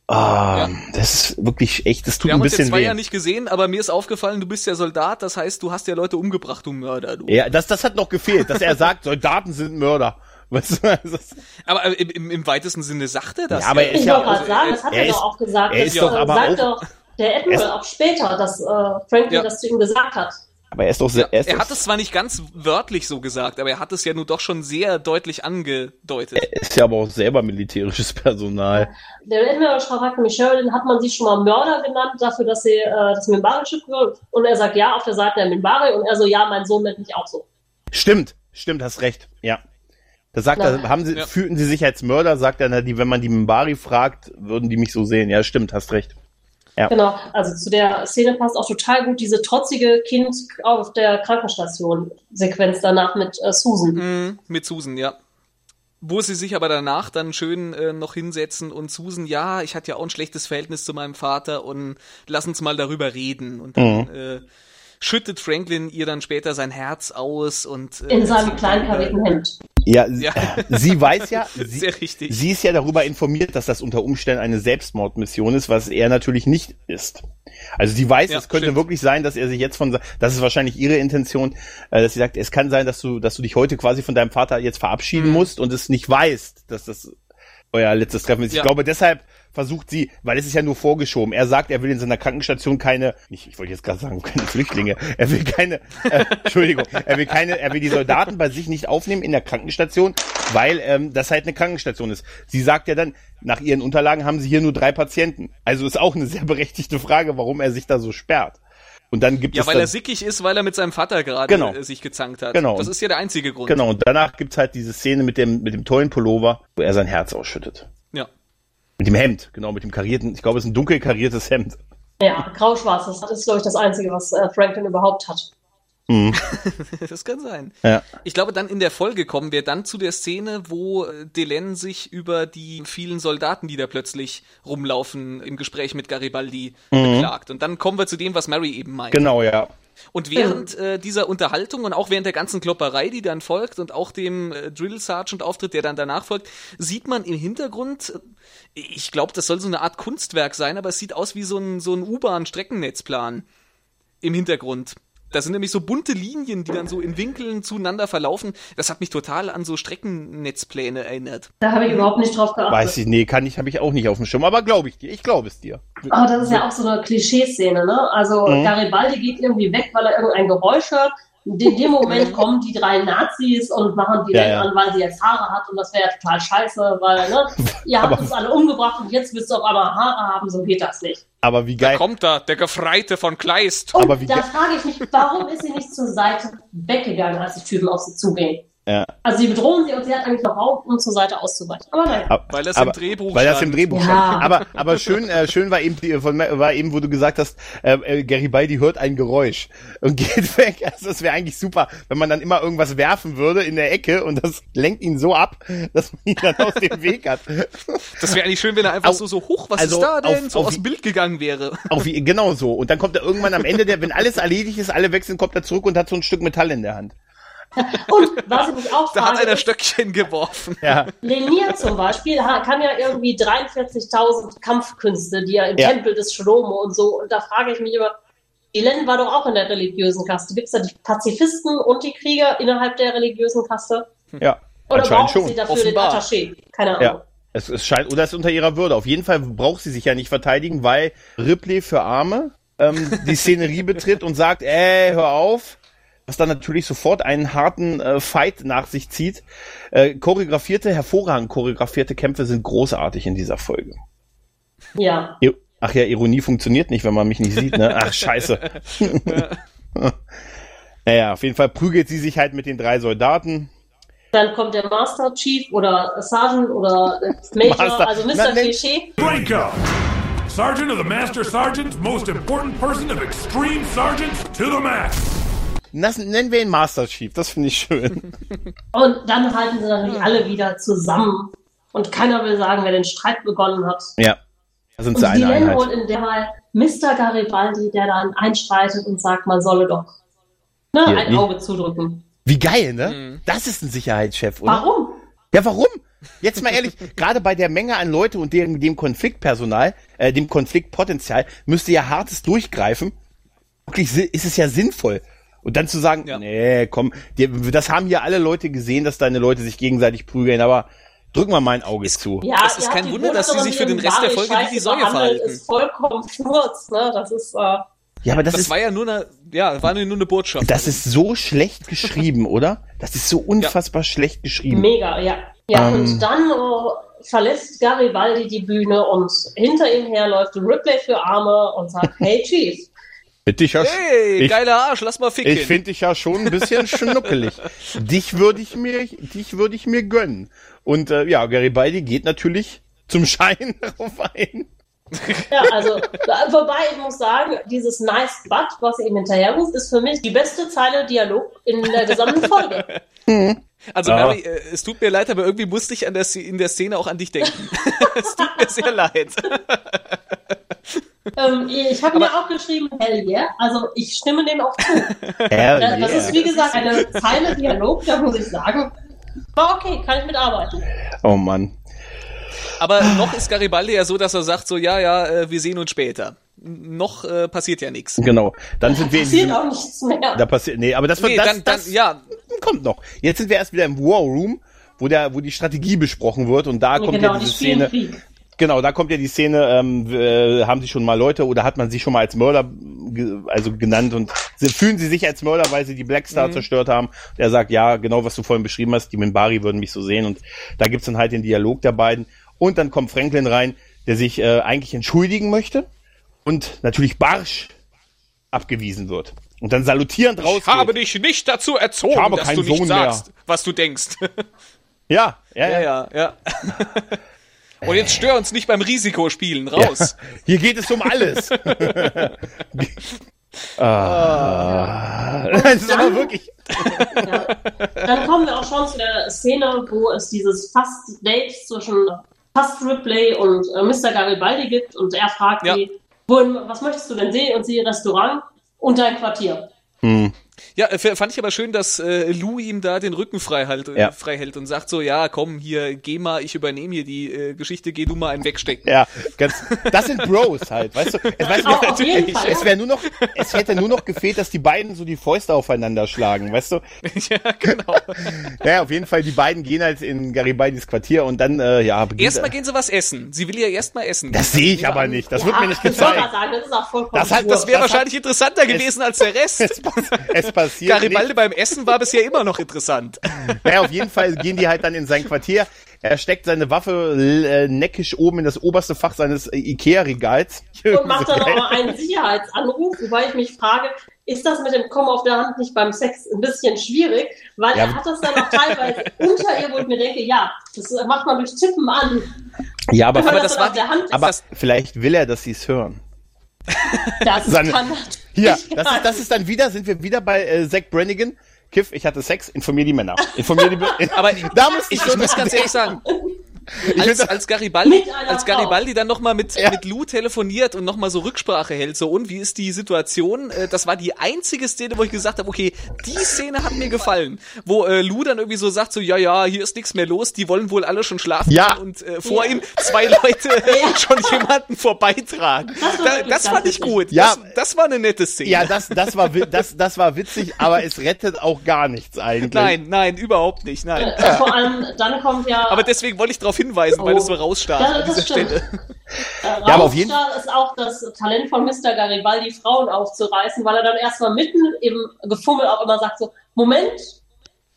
ah, das ist wirklich echt, das tut Wir ein haben uns jetzt bisschen zwei weh. Jahre nicht gesehen, aber mir ist aufgefallen, du bist ja Soldat, das heißt, du hast ja Leute umgebracht, du Mörder, du. Ja, das, das hat noch gefehlt, dass er (laughs) sagt, Soldaten sind Mörder. Weißt du, das, Aber äh, im, im, weitesten Sinne sagt er das. Ja, aber er Ich ja wollte auch- gerade sagen, das hat er er, ist- doch auch gesagt. er das ist doch äh, aber sagt auch- doch der Admiral auch später, dass äh, Franklin Ja. das zu ihm gesagt hat. aber er ist doch sehr, er ist Er doch, hat es zwar nicht ganz wörtlich so gesagt, aber er hat es ja nun doch schon sehr deutlich angedeutet. er ist ja aber auch selber militärisches Personal. Der Admiral fragt nämlich Sheridan, hat man sie schon mal Mörder genannt dafür, dass sie äh, das Minbari-Schiff gehört? Und er sagt ja auf der Seite der Minbari und er so, ja, mein Sohn nennt mich auch so. Stimmt, stimmt, hast recht, ja. Da sagt Na. er, haben sie, Ja. fühlten sie sich als Mörder, sagt er, na, die, wenn man die Mbari fragt, würden die mich so sehen. Ja, stimmt, hast recht. Genau, also zu der Szene passt auch total gut diese trotzige Kind auf der Krankenstation-Sequenz danach mit äh, Susan. Mhm, mit Susan, ja. Wo sie sich aber danach dann schön äh, noch hinsetzen und Susan, ja, ich hatte ja auch ein schlechtes Verhältnis zu meinem Vater und lass uns mal darüber reden. Und dann äh, schüttet Franklin ihr dann später sein Herz aus und äh, in seinem kleinen karierten Hemd. Ja, (laughs) ja, sie weiß ja, (laughs) sie, Sehr richtig. sie ist ja darüber informiert, dass das unter Umständen eine Selbstmordmission ist, was er natürlich nicht ist. Also sie weiß, ja, es könnte stimmt. wirklich sein, dass er sich jetzt von, das ist wahrscheinlich ihre Intention, äh, dass sie sagt, es kann sein, dass du, dass du dich heute quasi von deinem Vater jetzt verabschieden mhm. musst und es nicht weißt, dass das euer letztes Treffen ist. Ja. Ich glaube, deshalb versucht sie, weil es ist ja nur vorgeschoben. Er sagt, er will in seiner Krankenstation keine, ich, ich wollte jetzt gerade sagen, (laughs) keine Flüchtlinge. Er will keine, äh, (laughs) Entschuldigung, er will keine, er will die Soldaten bei sich nicht aufnehmen in der Krankenstation, weil ähm, das halt eine Krankenstation ist. Sie sagt ja dann, nach ihren Unterlagen haben sie hier nur drei Patienten. Also ist auch eine sehr berechtigte Frage, warum er sich da so sperrt. Und dann gibt ja, es. Weil er sickig ist, weil er mit seinem Vater gerade genau. Äh, sich gezankt hat. Genau. Das ist ja der einzige Grund. Genau. Und danach gibt's halt diese Szene mit dem, mit dem tollen Pullover, wo er sein Herz ausschüttet. Mit dem Hemd, genau, mit dem karierten, ich glaube, es ist ein dunkel kariertes Hemd. Ja, grau-schwarzes. Das ist, glaube ich, das Einzige, was äh, Franklin überhaupt hat. Mhm. (laughs) das kann sein. Ja. Ich glaube, dann in der Folge kommen wir dann zu der Szene, wo äh, Delenn sich über die vielen Soldaten, die da plötzlich rumlaufen, im Gespräch mit Garibaldi mhm. beklagt. Und dann kommen wir zu dem, was Mary eben meint. Genau, ja. Und während äh, dieser Unterhaltung und auch während der ganzen Klopperei, die dann folgt und auch dem äh, Drill Sergeant Auftritt, der dann danach folgt, sieht man im Hintergrund, äh, ich glaube, das soll so eine Art Kunstwerk sein, aber es sieht aus wie so ein, so ein U-Bahn-Streckennetzplan im Hintergrund. Da sind nämlich so bunte Linien, die dann so in Winkeln zueinander verlaufen. Das hat mich total an so Streckennetzpläne erinnert. Da habe ich überhaupt nicht drauf geachtet. Weiß ich, nee, kann ich, habe ich auch nicht auf dem Schirm, aber glaube ich dir, ich glaube es dir. Aber das ist ja auch so eine Klischeeszene, ne? Also mhm. Garibaldi geht irgendwie weg, weil er irgendein Geräusch hört in dem Moment (laughs) kommen die drei Nazis und machen die ja, ja. an, weil sie jetzt Haare hat und das wäre ja total scheiße, weil ne, (laughs) ihr habt uns alle umgebracht und jetzt willst du auf einmal Haare haben, so geht das nicht. Aber wie geil. Da kommt da, der Gefreite von Kleist. Und Aber wie da frage ich mich, warum ist sie nicht zur Seite weggegangen, als die Typen auf sie zugehen? Ja. Also sie bedrohen sie und sie hat eigentlich noch Raum, um zur Seite auszuweichen. Aber nein. Weil das aber, im Drehbuch Weil das im Drehbuch ja. stand. Aber, aber schön, äh, schön war eben, die, von, war eben, wo du gesagt hast, äh, äh, Garibaldi hört ein Geräusch und (laughs) geht weg. Also das wäre eigentlich super, wenn man dann immer irgendwas werfen würde in der Ecke und das lenkt ihn so ab, dass man ihn dann aus dem Weg hat. (laughs) Das wäre eigentlich schön, wenn er einfach auf, so, so hoch, was also ist da denn? auf, so auf aus dem Bild gegangen wäre. Auf, genau so. Und dann kommt er irgendwann am Ende, der, wenn alles erledigt ist, alle wechseln, kommt er zurück und hat so ein Stück Metall in der Hand. Und was ich mich auch Da frage, hat einer Stöckchen geworfen. Ja. Lenier zum Beispiel kann ja irgendwie 43.000 Kampfkünste, die er im Ja. Tempel des Shlomo und so. Und da frage ich mich immer, Elen war doch auch in der religiösen Kaste. Gibt es da die Pazifisten und die Krieger innerhalb der religiösen Kaste? Ja. Oder Anscheinend brauchen schon. sie dafür Offenbar. den Attaché? Keine Ahnung. Ja. Es, es scheint, oder es ist unter ihrer Würde. Auf jeden Fall braucht sie sich ja nicht verteidigen, weil Ripley für Arme ähm, die Szenerie betritt und sagt, ey, hör auf. Was dann natürlich sofort einen harten äh, Fight nach sich zieht. Äh, choreografierte, hervorragend choreografierte Kämpfe sind großartig in dieser Folge. Ja. I- Ach ja, Ironie funktioniert nicht, wenn man mich nicht sieht, ne? (laughs) Ach, scheiße. (laughs) naja, auf jeden Fall prügelt sie sich halt mit den drei Soldaten. Dann kommt der Master Chief oder Sergeant oder äh, Major, Master- also Mr. Na, Klischee. Blanco! Sergeant of the Master Sergeants, most important person of Extreme Sergeants to the max! Das nennen wir ihn Master Chief, das finde ich schön. (laughs) Und dann halten sie natürlich alle wieder zusammen. Und keiner will sagen, wer den Streit begonnen hat. Ja. Da sind Und sie die eine nennen Einheit. wohl in der Mal Mr. Garibaldi, der dann einschreitet und sagt, man solle doch ne, Hier, ein Auge zudrücken. Wie geil, ne? Das ist ein Sicherheitschef, oder? Warum? Ja, warum? Jetzt mal ehrlich, (laughs) gerade bei der Menge an Leute und dem, dem Konfliktpersonal, äh, dem Konfliktpotenzial, müsste ja hartes durchgreifen. Wirklich ist es ja sinnvoll. Und dann zu sagen, Ja. nee, komm, die, das haben hier alle Leute gesehen, dass deine Leute sich gegenseitig prügeln, aber drücken wir mal ein Auge zu. Ja, Es ist kein Wunder, dass sie sich für den Rest der Folge wie die Säue verhalten. ist vollkommen Schnurz, ne? Das ist, äh, Ja, aber das, Das ist, war ja nur eine, ja, war nur eine Botschaft. das ist so schlecht geschrieben, oder? Das ist so unfassbar schlecht geschrieben. mega, ja. Ja, Ähm. und dann äh, verlässt Garibaldi die Bühne und hinter ihm her läuft Ripley für Arme und sagt, hey Chief. Bitte ich ja, Hey, ich, geiler Arsch, lass mal ficken. Ich finde dich ja schon ein bisschen schnuckelig. (laughs) dich würde ich mir, dich würde ich mir gönnen. Und äh, ja, Garibaldi geht natürlich zum Schein (laughs) darauf ein. Ja, also, da- wobei ich muss sagen, dieses Nice But, was ihm hinterherruft, ist für mich die beste Zeile Dialog in der gesamten Folge. (laughs) Also Ja. Mary, äh, es tut mir leid, aber irgendwie musste ich an der, in der Szene auch an dich denken. (laughs) es tut mir sehr leid. (laughs) Ähm, ich habe mir auch geschrieben, hell yeah. Also ich stimme dem auch zu. (laughs) Hell Das, das yeah. ist wie gesagt eine Zeile Dialog, da muss ich sagen, war okay, kann ich mitarbeiten. Oh Mann. Aber noch ist Garibaldi ja so, dass er sagt so, ja, ja, äh, wir sehen uns später. Noch äh, passiert ja nichts. Genau. Dann sind wir in Passiert diesem, auch nichts mehr. da passiert, nee, aber das wird, Nee, das, dann, dann, das ja, kommt noch. Jetzt sind wir erst wieder im War Room, wo der, wo die Strategie besprochen wird und da kommt genau, ja die diese spielen Szene. Krieg. Genau, da kommt ja die Szene, ähm, äh, haben sie schon mal Leute oder hat man sie schon mal als Mörder ge also genannt und sie, fühlen sie sich als Mörder, weil sie die Black Star zerstört haben. Der sagt, ja, genau was du vorhin beschrieben hast, die Minbari würden mich so sehen und da gibt's dann halt den Dialog der beiden und dann kommt Franklin rein, der sich äh, eigentlich entschuldigen möchte und natürlich barsch abgewiesen wird. Und dann salutierend raus. ich habe dich nicht dazu erzogen, Ich habe dass keinen du nicht Sohn mehr. sagst, was du denkst. (laughs) Ja, ja, ja, ja. ja, ja. (laughs) Und jetzt stör uns nicht beim Risikospielen, raus. (laughs) Hier geht es um alles. ah. Das ist aber wirklich. Ja. Dann kommen wir auch schon zu der Szene, wo es dieses Fast-Date zwischen Fast Ripley und äh, Mr. Garibaldi gibt und er fragt Ja. sie, wohin, was möchtest du denn sehen? Und sie Restaurant und dein Quartier. Ja, äh, fand ich aber schön, dass äh, Lou ihm da den Rücken frei, halt, äh, Ja. frei hält und sagt so, ja, komm, hier, geh mal, ich übernehme hier die äh, Geschichte, geh du mal einen wegstecken. Ja, ganz, das sind Bros halt, weißt du? Es, weißt du, jeden Fall. es wäre nur noch, es hätte nur noch gefehlt, dass die beiden so die Fäuste aufeinander schlagen, weißt du? (laughs) ja, genau. Ja, auf jeden Fall, die beiden gehen halt in Garibaldis Quartier und dann, äh, ja, Erstmal gehen sie was essen. Sie will ja erstmal essen. das sehe ich aber nicht, das wird mir nicht ich gezeigt. sagen, das ist auch vollkommen Das Das wäre Das hat- wahrscheinlich interessanter gewesen als der Rest. (laughs) Es, pass- passiert Garibaldi nicht. beim Essen war bisher immer noch interessant. (laughs) Naja, auf jeden Fall gehen die halt dann in sein Quartier. Er steckt seine Waffe äh, neckisch oben in das oberste Fach seines äh, Ikea-Regals. (laughs) und macht dann auch mal einen Sicherheitsanruf, wobei ich mich frage, ist das mit dem Kommen auf der Hand nicht beim Sex ein bisschen schwierig? Weil Ja. er hat das dann auch teilweise (laughs) unter ihr, wo ich mir denke, ja, das macht man durch Tippen an. Ja, aber, Aber das, das war auf der Hand ist, aber das- vielleicht will er, dass sie es hören. Das seine- kann Hier, das ist, das ist dann wieder, sind wir wieder bei äh, Zach Brannigan. Kiff, ich hatte Sex, informier die Männer. Informier die Aber (laughs) da muss ich, ich muss ganz ehrlich sagen, ich als, als Garibaldi, als. Garibaldi dann nochmal mit, Ja. mit Lou telefoniert und nochmal so Rücksprache hält, so und wie ist die Situation? Äh, Das war die einzige Szene, wo ich gesagt habe, okay, die Szene hat mir gefallen. Wo äh, Lou dann irgendwie so sagt, so, ja, ja, hier ist nichts mehr los, die wollen wohl alle schon schlafen Ja. und äh, vor Ja. ihm zwei Leute (laughs) (laughs) schon jemanden vorbeitragen. Das war Da, das fand ich gut. Ja. Das, das war eine nette Szene. ja, das, das war, das, das war witzig, aber es rettet auch gar nichts eigentlich. Nein, nein, überhaupt nicht, nein. Äh, Vor allem, dann kommt ja. Aber deswegen wollte ich darauf hinweisen, weil Oh. es so rausstach Ja, an das dieser stimmt. Stelle. Äh, (laughs) Ja, aber auf jeden- ist auch das Talent von Mr. Garibaldi, Frauen aufzureißen, weil er dann erstmal mitten im Gefummel auch immer sagt so, Moment,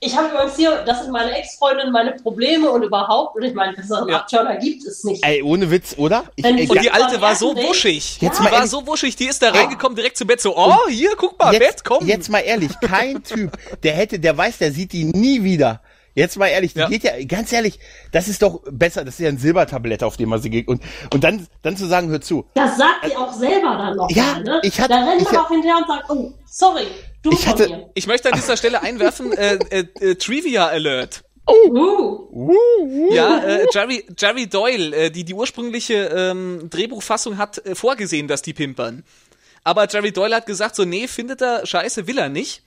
ich habe übrigens hier, das sind meine Ex-Freundinnen, meine Probleme und überhaupt, und ich meine, besseren Ja. Abturner gibt es nicht. Ey, ohne Witz, oder? Ich, Wenn- ey, Und die alte war so wuschig. Jetzt die mal war ehrlich- so wuschig, die ist da reingekommen, direkt zum Bett so, oh, hier, guck mal, Bett, jetzt, komm. jetzt mal ehrlich, kein Typ, der hätte, der weiß, der sieht die nie wieder. Jetzt mal ehrlich, die Ja. geht ja, ganz ehrlich, das ist doch besser, das ist ja ein Silbertablett, auf dem man sie geht. Und, und dann, dann zu sagen, hör zu, Das sagt sie auch selber dann noch Ja, mal, ne? ich hatte- Da rennt ich man auch hinterher und sagt, oh, sorry, du Ich von hatte- mir. Ich möchte an dieser Stelle einwerfen, äh, äh, äh, Trivia Alert. Uh, Ja, äh, Jerry, Jerry Doyle, äh, die die ursprüngliche ähm, Drehbuchfassung hat äh, vorgesehen, dass die pimpern. Aber Jerry Doyle hat gesagt, so, nee, findet er scheiße, will er nicht.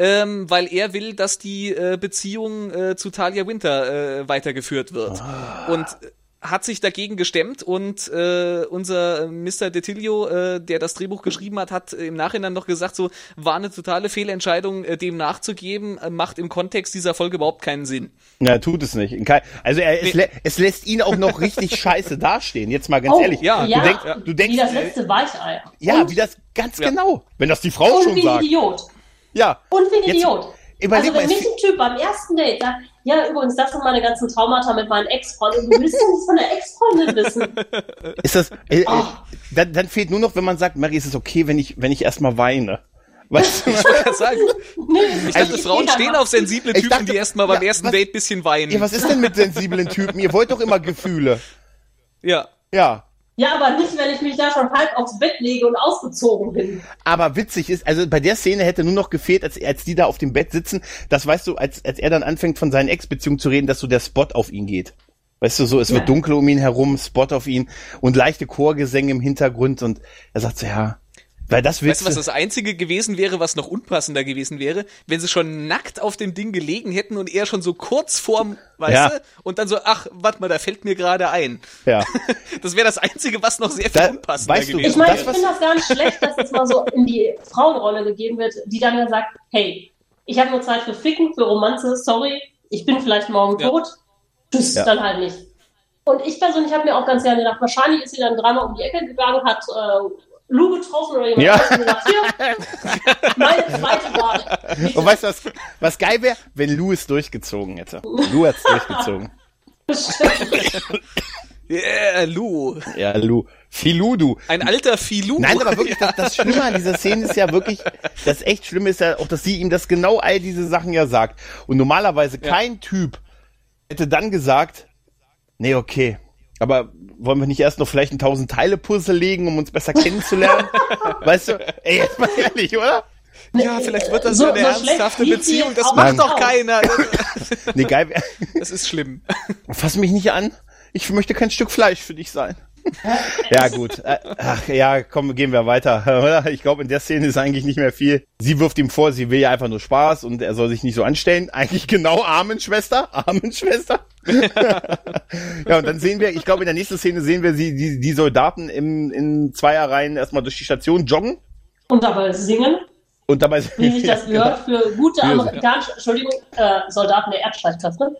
Ähm, weil er will, dass die äh, Beziehung äh, zu Talia Winter äh, weitergeführt wird. Und äh, hat sich dagegen gestemmt und äh, unser Mr. Detilio, äh, der das Drehbuch geschrieben hat, hat im Nachhinein noch gesagt, so war eine totale Fehlentscheidung, äh, dem nachzugeben, äh, macht im Kontext dieser Folge überhaupt keinen Sinn. na, tut es nicht. Also er, es, Nee. lä es lässt ihn auch noch richtig (laughs) scheiße dastehen. Jetzt mal ganz oh, ehrlich. ja, ja, du denkst, du denkst, wie das letzte Weichei. ja, und, wie das ganz Ja. genau. Wenn das die Frau und schon wie ein sagt. Idiot. Ja. Und wie ein Jetzt Idiot. Überleg also wenn mich ein Typ beim ersten Date sagt, ja übrigens, das sind meine ganzen Traumata mit meinen Ex-Freunden, du willst ja nichts von der Ex-Freundin wissen. (laughs) ist das, äh, äh, Oh. dann, dann fehlt nur noch, wenn man sagt, Mary, ist es okay, wenn ich, wenn ich erstmal weine? Weißt du? Ich wollte sagen, Nee, ich dachte, ich Frauen stehen auf sensible Typen, dachte- die erstmal beim ja, ersten was- Date bisschen weinen. Ja, was ist denn mit sensiblen Typen? Ihr wollt doch immer Gefühle. ja. Ja. Ja, aber nicht, wenn ich mich da schon halb aufs Bett lege und ausgezogen bin. Aber witzig ist, also bei der Szene hätte nur noch gefehlt, als, als die da auf dem Bett sitzen, das weißt du, als, als er dann anfängt von seinen Ex-Beziehungen zu reden, dass so der Spot auf ihn geht. Weißt du, so, es Ja. wird dunkel um ihn herum, Spot auf ihn und leichte Chorgesänge im Hintergrund und er sagt so, ja, weil das Weißt du, was das Einzige gewesen wäre, was noch unpassender gewesen wäre? Wenn sie schon nackt auf dem Ding gelegen hätten und er schon so kurz vorm, weißt Ja. du? Und dann so, ach, warte mal, da fällt mir gerade ein. ja. (laughs) Das wäre das Einzige, was noch sehr viel Da- unpassender weißt du, gewesen Ich meine, Das, ich finde das gar nicht schlecht, dass das mal so in die Frauenrolle gegeben wird, die dann ja sagt, hey, ich habe nur Zeit für Ficken, für Romanze, sorry, ich bin vielleicht morgen Ja. tot, tschüss, Ja. dann halt nicht. Und ich persönlich habe mir auch ganz gerne gedacht, wahrscheinlich ist sie dann dreimal um die Ecke gegangen, hat äh, Lou getroffen oder jemand Ja. und gesagt, hier, meine zweite Wahl. (laughs) Und weißt du, was, was geil wäre, wenn Lou es durchgezogen hätte. Lou hat's durchgezogen. (laughs) Yeah, Lou. Ja, Lou. Filou, du. Ein alter Filou. Nein, aber wirklich, (laughs) das, das Schlimme an dieser Szene ist ja wirklich, das echt Schlimme ist ja auch, dass sie ihm das genau all diese Sachen ja sagt. Und normalerweise Ja. kein Typ hätte dann gesagt, nee, okay, aber wollen wir nicht erst noch vielleicht ein tausend Teile Puzzle legen, um uns besser kennenzulernen? (laughs) weißt du, ey, jetzt mal ehrlich, oder? Ja, vielleicht wird das So- eine so ernsthafte Beziehung. Das macht doch keiner. (laughs) Nee, geil, wär- Das ist schlimm. fass mich nicht an. Ich möchte kein Stück Fleisch für dich sein. (laughs) Ja, gut. Äh, Ach, ja, komm, gehen wir weiter. (laughs) Ich glaube, in der Szene ist eigentlich nicht mehr viel. Sie wirft ihm vor, sie will ja einfach nur Spaß und er soll sich nicht so anstellen. Eigentlich genau Amen, Schwester. (laughs) Amen, Schwester. ja, und dann sehen wir, ich glaube, in der nächsten Szene sehen wir sie, die, die Soldaten im, in Zweierreihen erstmal durch die Station joggen Und dabei singen, und dabei wie sich das gehört für gute amerikanische, Entschuldigung, äh, Soldaten der Erdstreitkräfte.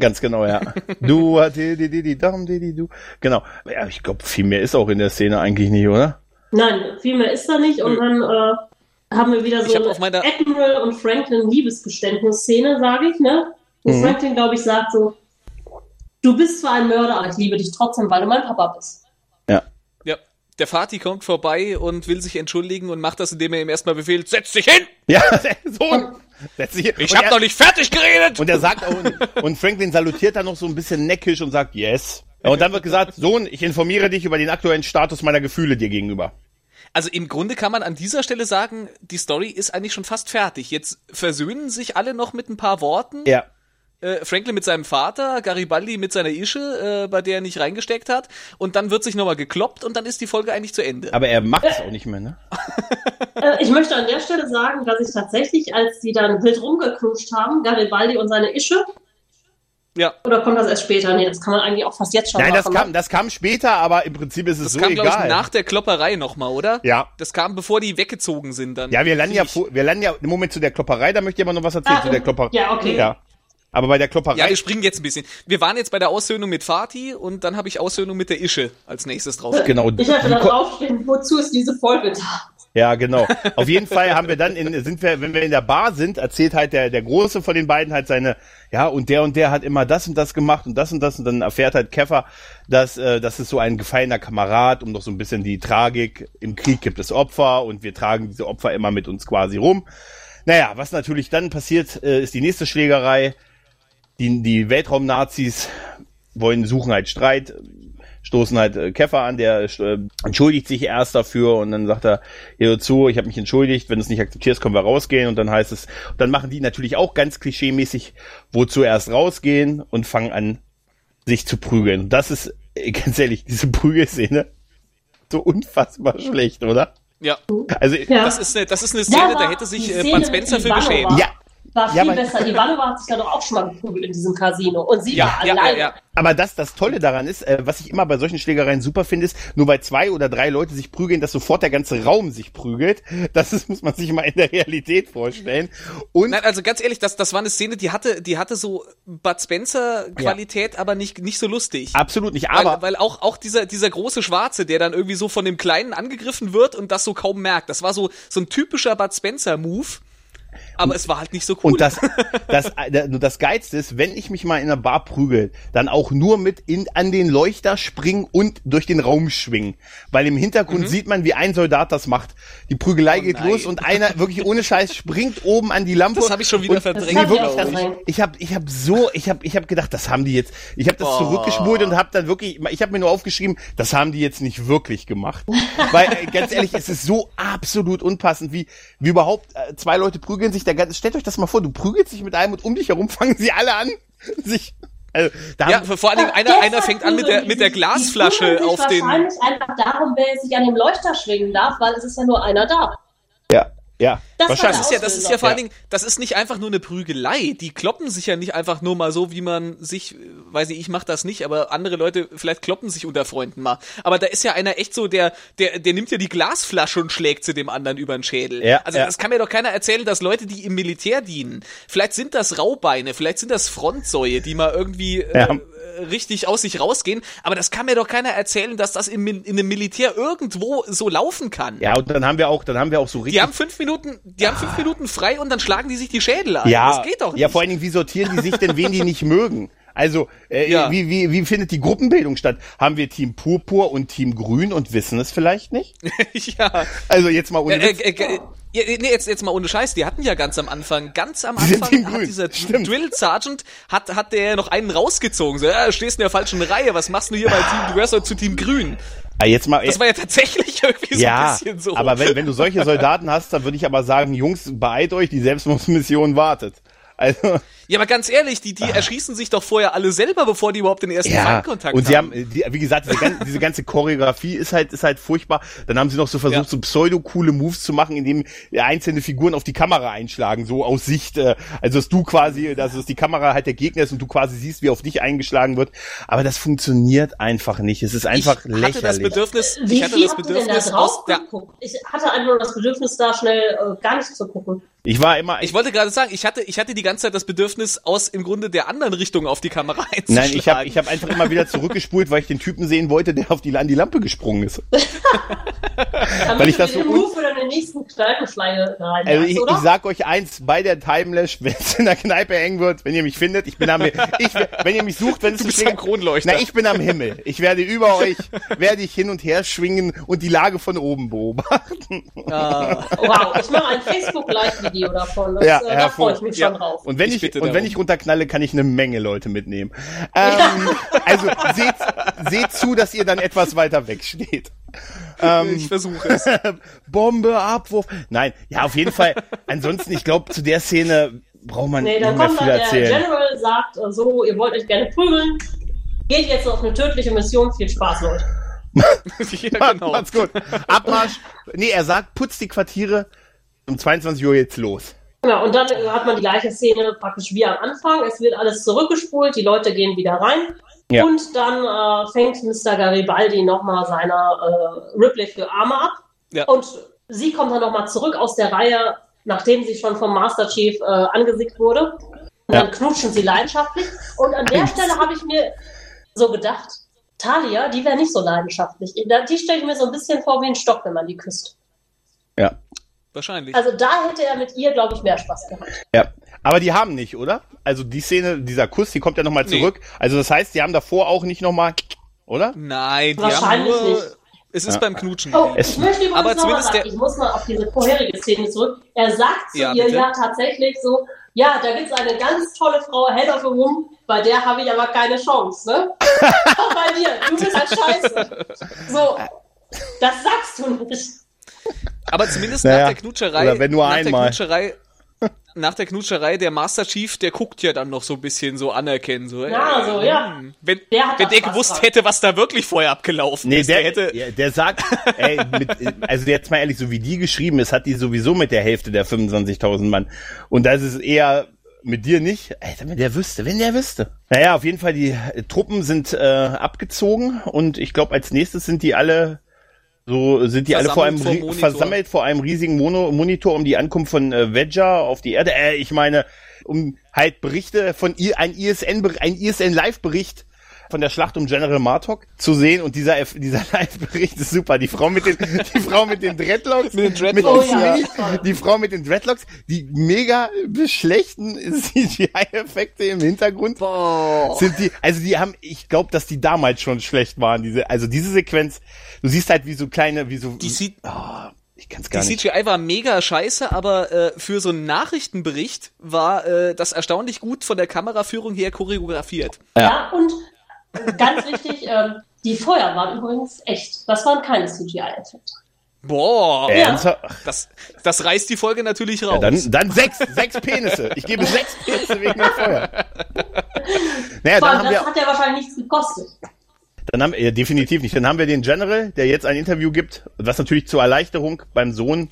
Ganz genau, ja. (laughs) Du, di, di, di, di, dam, di, di, du. Genau. Ja, ich glaube, viel mehr ist auch in der Szene eigentlich nicht, oder? Nein, viel mehr ist da nicht. Und dann äh, haben wir wieder so hab eine meiner- Admiral und Franklin Liebesgeständnis-Szene, sage ich, ne? Wo Mhm. Franklin, glaube ich, sagt so, du bist zwar ein Mörder, aber ich liebe dich trotzdem, weil du mein Papa bist. Ja. Ja. Der Vati kommt vorbei und will sich entschuldigen und macht das, indem er ihm erstmal befehlt, setz dich hin! Ja, (laughs) so. Ich Und hab er- noch nicht fertig geredet! Und er sagt auch, und, Franklin salutiert dann noch so ein bisschen neckisch und sagt, yes. Und dann wird gesagt, Sohn, ich informiere dich über den aktuellen Status meiner Gefühle dir gegenüber. Also im Grunde kann man an dieser Stelle sagen, die Story ist eigentlich schon fast fertig. Jetzt versöhnen sich alle noch mit ein paar Worten. Ja. Äh, Franklin mit seinem Vater, Garibaldi mit seiner Ische, äh, bei der er nicht reingesteckt hat. Und dann wird sich nochmal gekloppt und dann ist die Folge eigentlich zu Ende. Aber er macht es auch nicht mehr, ne? (laughs) Äh, ich möchte an der Stelle sagen, dass ich tatsächlich, als die dann wild rumgeknutscht haben, Garibaldi und seine Ische, Ja, oder kommt das erst später? Nee, das kann man eigentlich auch fast jetzt schon Nein, das machen. kam, das kam später, aber im Prinzip ist es das so kam, glaube egal. ich, nach der Klopperei nochmal, oder? Ja. Das kam, bevor die weggezogen sind dann. Ja, wir landen ja, wir landen ja im Moment zu der Klopperei, da möchte ich aber noch was erzählen Ah, zu der Klopperei. ja, okay. Ja. Aber bei der Klopperei. Ja, wir springen jetzt ein bisschen. Wir waren jetzt bei der Aussöhnung mit Fatih und dann habe ich Aussöhnung mit der Ische als nächstes drauf. genau. Ich hatte da draufstehen, wozu ist diese Folge da? Ja, genau. Auf jeden Fall haben wir dann in, sind wir, wenn wir in der Bar sind, erzählt halt der, der Große von den beiden halt seine, ja, und der und der hat immer das und das gemacht und das und das und dann erfährt halt Keffer, dass, äh, das ist so ein gefallener Kamerad, um noch so ein bisschen die Tragik, im Krieg gibt es Opfer und wir tragen diese Opfer immer mit uns quasi rum. Naja, was natürlich dann passiert, äh, ist die nächste Schlägerei. Die, die Weltraumnazis wollen, suchen halt Streit, stoßen halt äh, Keffer an, der äh, entschuldigt sich erst dafür und dann sagt er, hier zu, ich habe mich entschuldigt, wenn du es nicht akzeptierst, können wir rausgehen und dann heißt es, und dann machen die natürlich auch ganz klischeemäßig, wozu erst rausgehen und fangen an, sich zu prügeln. Und das ist, äh, (laughs) ganz ehrlich, diese Prügelszene, so unfassbar schlecht, oder? Ja, Also, Ja. das ist eine, das ist eine Szene, Ja, da hätte sich äh, Bud Spencer für geschämt. ja, War Ja, viel aber- besser. Ivanova hat sich ja doch auch schon mal geprügelt in diesem Casino. Und sie Ja, war ja, ja, alleine. ja. Aber das, das Tolle daran ist, äh, was ich immer bei solchen Schlägereien super finde, ist, nur weil zwei oder drei Leute sich prügeln, dass sofort der ganze Raum sich prügelt. Das ist, muss man sich mal in der Realität vorstellen. Und Nein, also ganz ehrlich, das, das war eine Szene, die hatte, die hatte so Bud Spencer Qualität, aber nicht, nicht so lustig. absolut nicht, aber weil, weil auch, auch dieser, dieser große Schwarze, der dann irgendwie so von dem Kleinen angegriffen wird und das so kaum merkt. Das war so, so ein typischer Bud Spencer Move. Aber es war halt nicht so cool. Und das, das, das, das Geilste ist, wenn ich mich mal in einer Bar prügel, dann auch nur mit in, an den Leuchter springen und durch den Raum schwingen. Weil im Hintergrund sieht man, wie ein Soldat das macht. Die Prügelei Mhm. Oh geht nein. los und einer wirklich ohne Scheiß springt oben an die Lampe. Das hab ich schon wieder verdrängt, Nee, wirklich, ich habe ich hab so, ich habe ich hab gedacht, das haben die jetzt, ich habe das Oh. zurückgespult und habe dann wirklich, ich habe mir nur aufgeschrieben, das haben die jetzt nicht wirklich gemacht. Weil, äh, ganz ehrlich, es ist so absolut unpassend, wie, wie überhaupt äh, zwei Leute prügeln sich, der ganze, stellt euch das mal vor, du prügelst dich mit einem und um dich herum fangen sie alle an, (laughs) sich Also, da Ja, vor allen Dingen einer, einer fängt an mit der, prügeln mit der die die Glasflasche prügeln sich auf den. wahrscheinlich einfach darum, wer sich an dem Leuchter schwingen darf, weil es ist ja nur einer da. ja, ja, Das wahrscheinlich. Das ist ja, das ist ja vor allen. Dingen, das ist nicht einfach nur eine Prügelei. Die kloppen sich ja nicht einfach nur mal so, wie man sich, äh, weiß ich, ich mach das nicht, aber andere Leute vielleicht kloppen sich unter Freunden mal. Aber da ist ja einer echt so, der, der, der nimmt ja die Glasflasche und schlägt sie dem anderen über den Schädel. Ja, also ja. das kann mir doch keiner erzählen, dass Leute, die im Militär dienen, vielleicht sind das Raubeine, vielleicht sind das Frontsäue, die mal irgendwie äh, Ja. äh, richtig aus sich rausgehen, aber das kann mir doch keiner erzählen, dass das im, in einem Militär irgendwo so laufen kann. Ja, und dann haben wir auch, dann haben wir auch so richtig. Die haben fünf Minuten, die haben fünf Minuten frei und dann schlagen die sich die Schädel ein. ja, das geht doch nicht. ja, vor allen Dingen, wie sortieren die sich denn, wen die nicht mögen? (laughs) Also, äh, Ja. wie, wie, wie findet die Gruppenbildung statt? Haben wir Team Purpur und Team Grün und wissen es vielleicht nicht? (laughs) ja. Also jetzt mal ohne Äh, Witz. äh, äh, ja, nee, jetzt, jetzt mal ohne Scheiß, die hatten ja ganz am Anfang, ganz am Die Anfang hat Grün, dieser stimmt. Drill Sergeant, hat, hat der noch einen rausgezogen. So, ja, stehst in der falschen Reihe, was machst du hier bei Team, du gehörst doch zu Team Grün. Ah, jetzt mal, Das war ja tatsächlich (laughs) irgendwie so ein ja, bisschen so. aber wenn, wenn du solche Soldaten hast, dann würde ich aber sagen, Jungs, beeilt euch, die Selbstmordsmission wartet. Also, ja, aber ganz ehrlich, die, die erschießen sich doch vorher alle selber, bevor die überhaupt den ersten ja, Feindkontakt und sie haben. haben, die, wie gesagt, diese, gan- diese ganze Choreografie ist halt, ist halt furchtbar. Dann haben sie noch so versucht, Ja. so pseudo-coole Moves zu machen, indem einzelne Figuren auf die Kamera einschlagen, so aus Sicht, äh, also dass du quasi, dass es die Kamera halt der Gegner ist und du quasi siehst, wie auf dich eingeschlagen wird. Aber das funktioniert einfach nicht. Es ist einfach ich hatte das lächerlich. Bedürfnis, Wie ich hatte viel das da Bedürfnis drauf aus der? Ich hatte einfach nur das Bedürfnis, da schnell äh, gar nicht zu gucken. Ich war immer, ich wollte gerade sagen, ich hatte, ich hatte die ganze Zeit das Bedürfnis, aus im Grunde der anderen Richtung auf die Kamera (laughs) einzuschlagen. Nein, ich habe ich hab einfach immer wieder zurückgespult, weil ich den Typen sehen wollte, der auf die, an die Lampe gesprungen ist. Weil ich das den so Move für deine nächsten Kneipenschleie rein Also ich, oder? ich sag euch eins, bei der Timelash, wenn es in der Kneipe eng wird, wenn ihr mich findet, ich bin am ich, wenn ihr mich sucht, wenn es Du ein bist am Kronleuchter. Na, ich bin am Himmel. Ich werde über euch, werde ich hin und her schwingen und die Lage von oben beobachten. wow, ich mache ein Facebook-Live-Video davon. Das, Ja, äh, da freue ich mich ja. schon drauf. Und wenn Ich ich, und wenn darum. ich runterknalle, kann ich eine Menge Leute mitnehmen. Ähm, also seht, seht zu, dass ihr dann etwas weiter weg steht. Ähm, ich versuche es. (laughs) Bombe, Abwurf. Nein, ja, auf jeden Fall. Ansonsten, ich glaube, zu der Szene braucht man Nee, nicht dann mehr kommt viel dann der erzählen. General, sagt äh, so, ihr wollt euch gerne prügeln. Geht jetzt auf eine tödliche Mission. Viel Spaß, Leute. (laughs) ja, genau. Macht's gut. Abmarsch. Nee, er sagt, putzt die Quartiere. Um 22 Uhr jetzt los. Ja, und dann äh, hat man die gleiche Szene praktisch wie am Anfang. Es wird alles zurückgespult, die Leute gehen wieder rein. Ja. Und dann äh, fängt Mr. Garibaldi nochmal seiner äh, Ripley für Arme ab. Ja. Und sie kommt dann nochmal zurück aus der Reihe, nachdem sie schon vom Master Chief äh, angesickt wurde. Und Ja. dann knutschen sie leidenschaftlich. Und an der Stelle habe ich mir so gedacht, Talia, die wäre nicht so leidenschaftlich. Die stelle ich mir so ein bisschen vor wie ein Stock, wenn man die küsst. Ja. Wahrscheinlich. Also da hätte er mit ihr, glaube ich, mehr Spaß gehabt. Ja. Aber die haben nicht, oder? Also die Szene, dieser Kuss, die kommt ja nochmal Nee. zurück. Also das heißt, die haben davor auch nicht nochmal, oder? Nein, die haben Wahrscheinlich nur. nicht. Es ist Ja. beim Knutschen. Oh, Es- ich möchte übrigens aber noch mal zumindest sagen, der- ich muss mal auf diese vorherige Szene zurück. Er sagt zu Ja, ihr bitte. ja tatsächlich so, ja, da gibt's eine ganz tolle Frau, Head of a Room, bei der habe ich aber keine Chance, ne? (laughs) Auch bei dir, du bist halt scheiße. So, das sagst du nicht. Aber zumindest Naja, nach der Knutscherei. oder wenn nur nach einmal. Der Knutscherei, nach der Knutscherei, der Master Chief, der guckt ja dann noch so ein bisschen so anerkennen. So, Ja, so, ja. hm. Wenn Der wenn der gewusst dran. hätte, was da wirklich vorher abgelaufen Nee, ist, der, der hätte. ja, der sagt, ey, mit, also jetzt mal ehrlich, so wie die geschrieben ist, hat die sowieso mit der Hälfte der 25.000 Mann. Und das ist eher mit dir nicht. Alter, wenn der wüsste, wenn der wüsste. Naja, auf jeden Fall, die äh, Truppen sind äh, abgezogen und ich glaube, als nächstes sind die alle so sind die alle vor einem Versammelt vor versammelt vor einem riesigen Mono Monitor um die Ankunft von äh, Vedja auf die Erde. Äh, ich meine, um halt Berichte von I ein ISN ein ISN Live Bericht von der Schlacht um General Martok zu sehen und dieser F- dieser (laughs) Live-Bericht ist super. Die Frau mit den die Frau mit den Dreadlocks, (laughs) Mit den Dreadlocks, den ja. Sneak, die Frau mit den Dreadlocks, die mega schlechten (laughs) CGI-Effekte im Hintergrund Boah. sind die, also die haben, ich glaube, dass die damals schon schlecht waren. Diese, also diese Sequenz, du siehst halt wie so kleine, wie so, Die, C oh, ich kann's die gar nicht. CGI war mega scheiße, aber äh, für so einen Nachrichtenbericht war äh, das erstaunlich gut von der Kameraführung her choreografiert. Ja, und ganz wichtig, ähm, die Feuer waren übrigens echt. Das waren keine CGI-Effekte. Boah. Ernsthaft? Das, das reißt die Folge natürlich raus. Ja, dann, dann sechs, sechs Penisse. Ich gebe sechs (laughs) Penisse wegen dem Feuer. Naja, Vor dann allem, haben das wir, hat ja wahrscheinlich nichts gekostet. dann haben, ja, definitiv nicht. Dann haben wir den General, der jetzt ein Interview gibt, was natürlich zur Erleichterung beim Sohn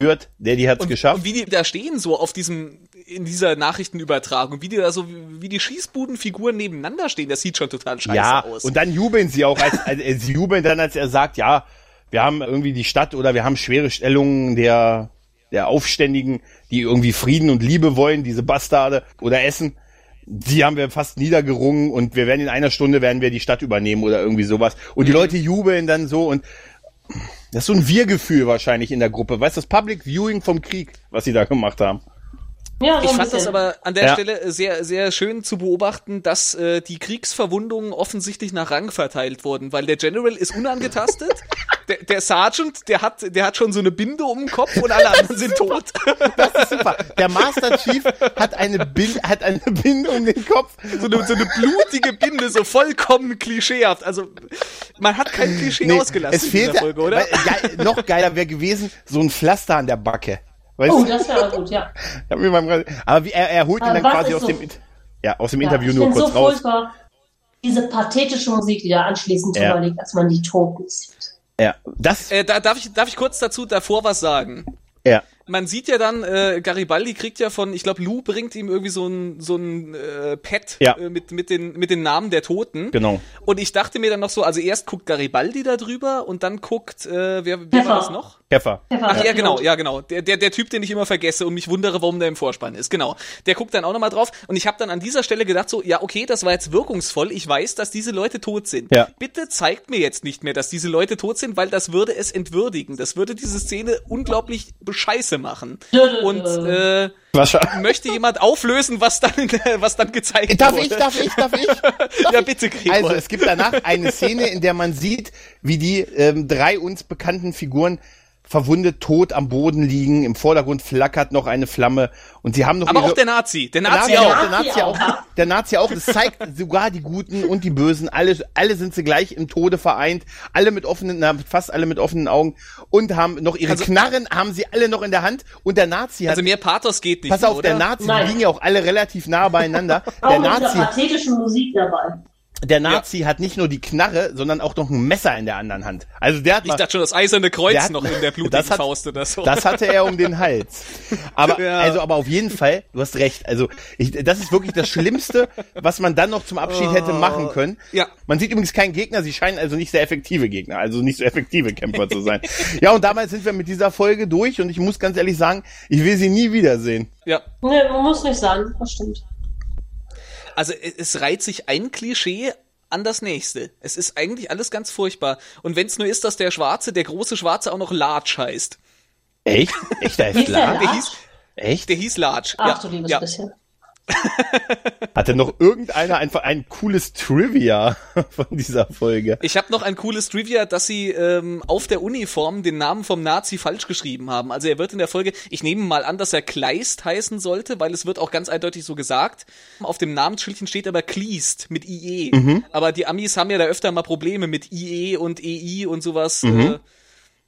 führt. Daddy hat's Und, geschafft. und wie die da stehen, so auf diesem, in dieser Nachrichtenübertragung, wie die da so, wie die Schießbudenfiguren nebeneinander stehen, das sieht schon total scheiße ja, aus. und dann jubeln sie auch, als, (laughs) als, sie jubeln dann, als er sagt, ja, wir haben irgendwie die Stadt oder wir haben schwere Stellungen der, der Aufständigen, die irgendwie Frieden und Liebe wollen, diese Bastarde oder Essen. Die haben wir fast niedergerungen und wir werden in einer Stunde werden wir die Stadt übernehmen oder irgendwie sowas. Und die Mhm. Leute jubeln dann so und das ist so ein Wir-Gefühl wahrscheinlich in der Gruppe. Weißt du, das Public Viewing vom Krieg, was sie da gemacht haben. Ja, so Ich fand das bisschen. aber an der Ja. Stelle sehr, sehr schön zu beobachten, dass äh, die Kriegsverwundungen offensichtlich nach Rang verteilt wurden, weil der General ist unangetastet, (laughs) der, der Sergeant, der hat, der hat schon so eine Binde um den Kopf und alle anderen sind tot. Das ist super. Der Master Chief hat eine Binde, hat eine Binde um den Kopf. So eine, so eine blutige Binde, so vollkommen klischeehaft. Also man hat kein Klischee Nee, ausgelassen es in fehlt dieser Folge, oder? Weil, geil, noch geiler wäre gewesen, so ein Pflaster an der Backe. Weißt Oh, das wäre gut, ja. Aber wie, er, er holt ihn Aber dann quasi aus so- dem, ja, aus dem ja Interview ich nur kurz so raus. furchtbar, diese pathetische Musik, die da anschließend Ja. drüber liegt, als man die Toten sieht. Ja, das, Äh, da, darf, ich, darf ich kurz dazu davor was sagen? ja. Man sieht ja dann, äh, Garibaldi kriegt ja von, ich glaube, Lou bringt ihm irgendwie so ein, so ein äh, Pad Ja. äh, mit, mit, den, mit den Namen der Toten. Genau. Und ich dachte mir dann noch so, also erst guckt Garibaldi da drüber und dann guckt, äh, wer, wer war das noch? Pfeffer. Pfeffer, Ach ja, der genau, ja, genau. Der, der, der Typ, den ich immer vergesse und mich wundere, warum der im Vorspann ist. Genau. Der guckt dann auch nochmal drauf. Und ich habe dann an dieser Stelle gedacht, so, ja, okay, das war jetzt wirkungsvoll. Ich weiß, dass diese Leute tot sind. Ja. Bitte zeigt mir jetzt nicht mehr, dass diese Leute tot sind, weil das würde es entwürdigen. Das würde diese Szene unglaublich bescheiße machen. Und äh, möchte jemand auflösen, was dann, (laughs) was dann gezeigt Darf wurde? ich, darf ich, darf ich? (laughs) ja, bitte, Gregor. Also, es gibt danach eine Szene, in der man sieht, wie die ähm, drei uns bekannten Figuren verwundet tot am Boden liegen. Im Vordergrund flackert noch eine Flamme und sie haben noch Aber ihre auch der Nazi. Der Nazi Nazi auch. Der Nazi auch. Der Nazi auch. Das zeigt (laughs) sogar die Guten und die Bösen. Alle, alle sind sie gleich im Tode vereint. Alle mit offenen, na, fast alle mit offenen Augen und haben noch ihre Also- Knarren, haben sie alle noch in der Hand. Und der Nazi hat, Also mehr Pathos geht nicht. pass auf, oder? der Nazi, Nein. die liegen ja auch alle relativ nah beieinander. (laughs) Auch Der mit Nazi, pathetischen Musik dabei. Der Nazi hat nicht nur die Knarre, sondern auch noch ein Messer in der anderen Hand. Also der hat Ich mal, dachte schon, das eiserne Kreuz hat- noch in der (laughs) blutigen das hat- Faust oder so. Das hatte er um den Hals. Aber (laughs) Ja. also, aber auf jeden Fall, du hast recht. Also, ich, das ist wirklich das Schlimmste, was man dann noch zum Abschied hätte machen können. Ja. Man sieht übrigens keinen Gegner. Sie scheinen also nicht sehr effektive Gegner, also nicht so effektive Kämpfer zu sein. Ja, und damals sind wir mit dieser Folge durch und ich muss ganz ehrlich sagen, ich will sie nie wiedersehen. ja. Nee, man muss nicht sagen, das stimmt. Also es reiht sich ein Klischee an das nächste. Es ist eigentlich alles ganz furchtbar. Und wenn es nur ist, dass der Schwarze, der große Schwarze auch noch Large heißt. Echt? Echt, der? Der Large? hieß, Echt? der hieß Large. Ach ja, du liebes ja. bisschen. (laughs) Hatte noch irgendeiner einfach ein cooles Trivia (laughs) von dieser Folge? Ich habe noch ein cooles Trivia, dass sie ähm, auf der Uniform den Namen vom Nazi falsch geschrieben haben. Also er wird in der Folge, ich nehme mal an, dass er Kleist heißen sollte, weil es wird auch ganz eindeutig so gesagt. Auf dem Namensschildchen steht aber Kleist mit IE. Aber die Amis haben ja da öfter mal Probleme mit IE und EI und sowas. Äh,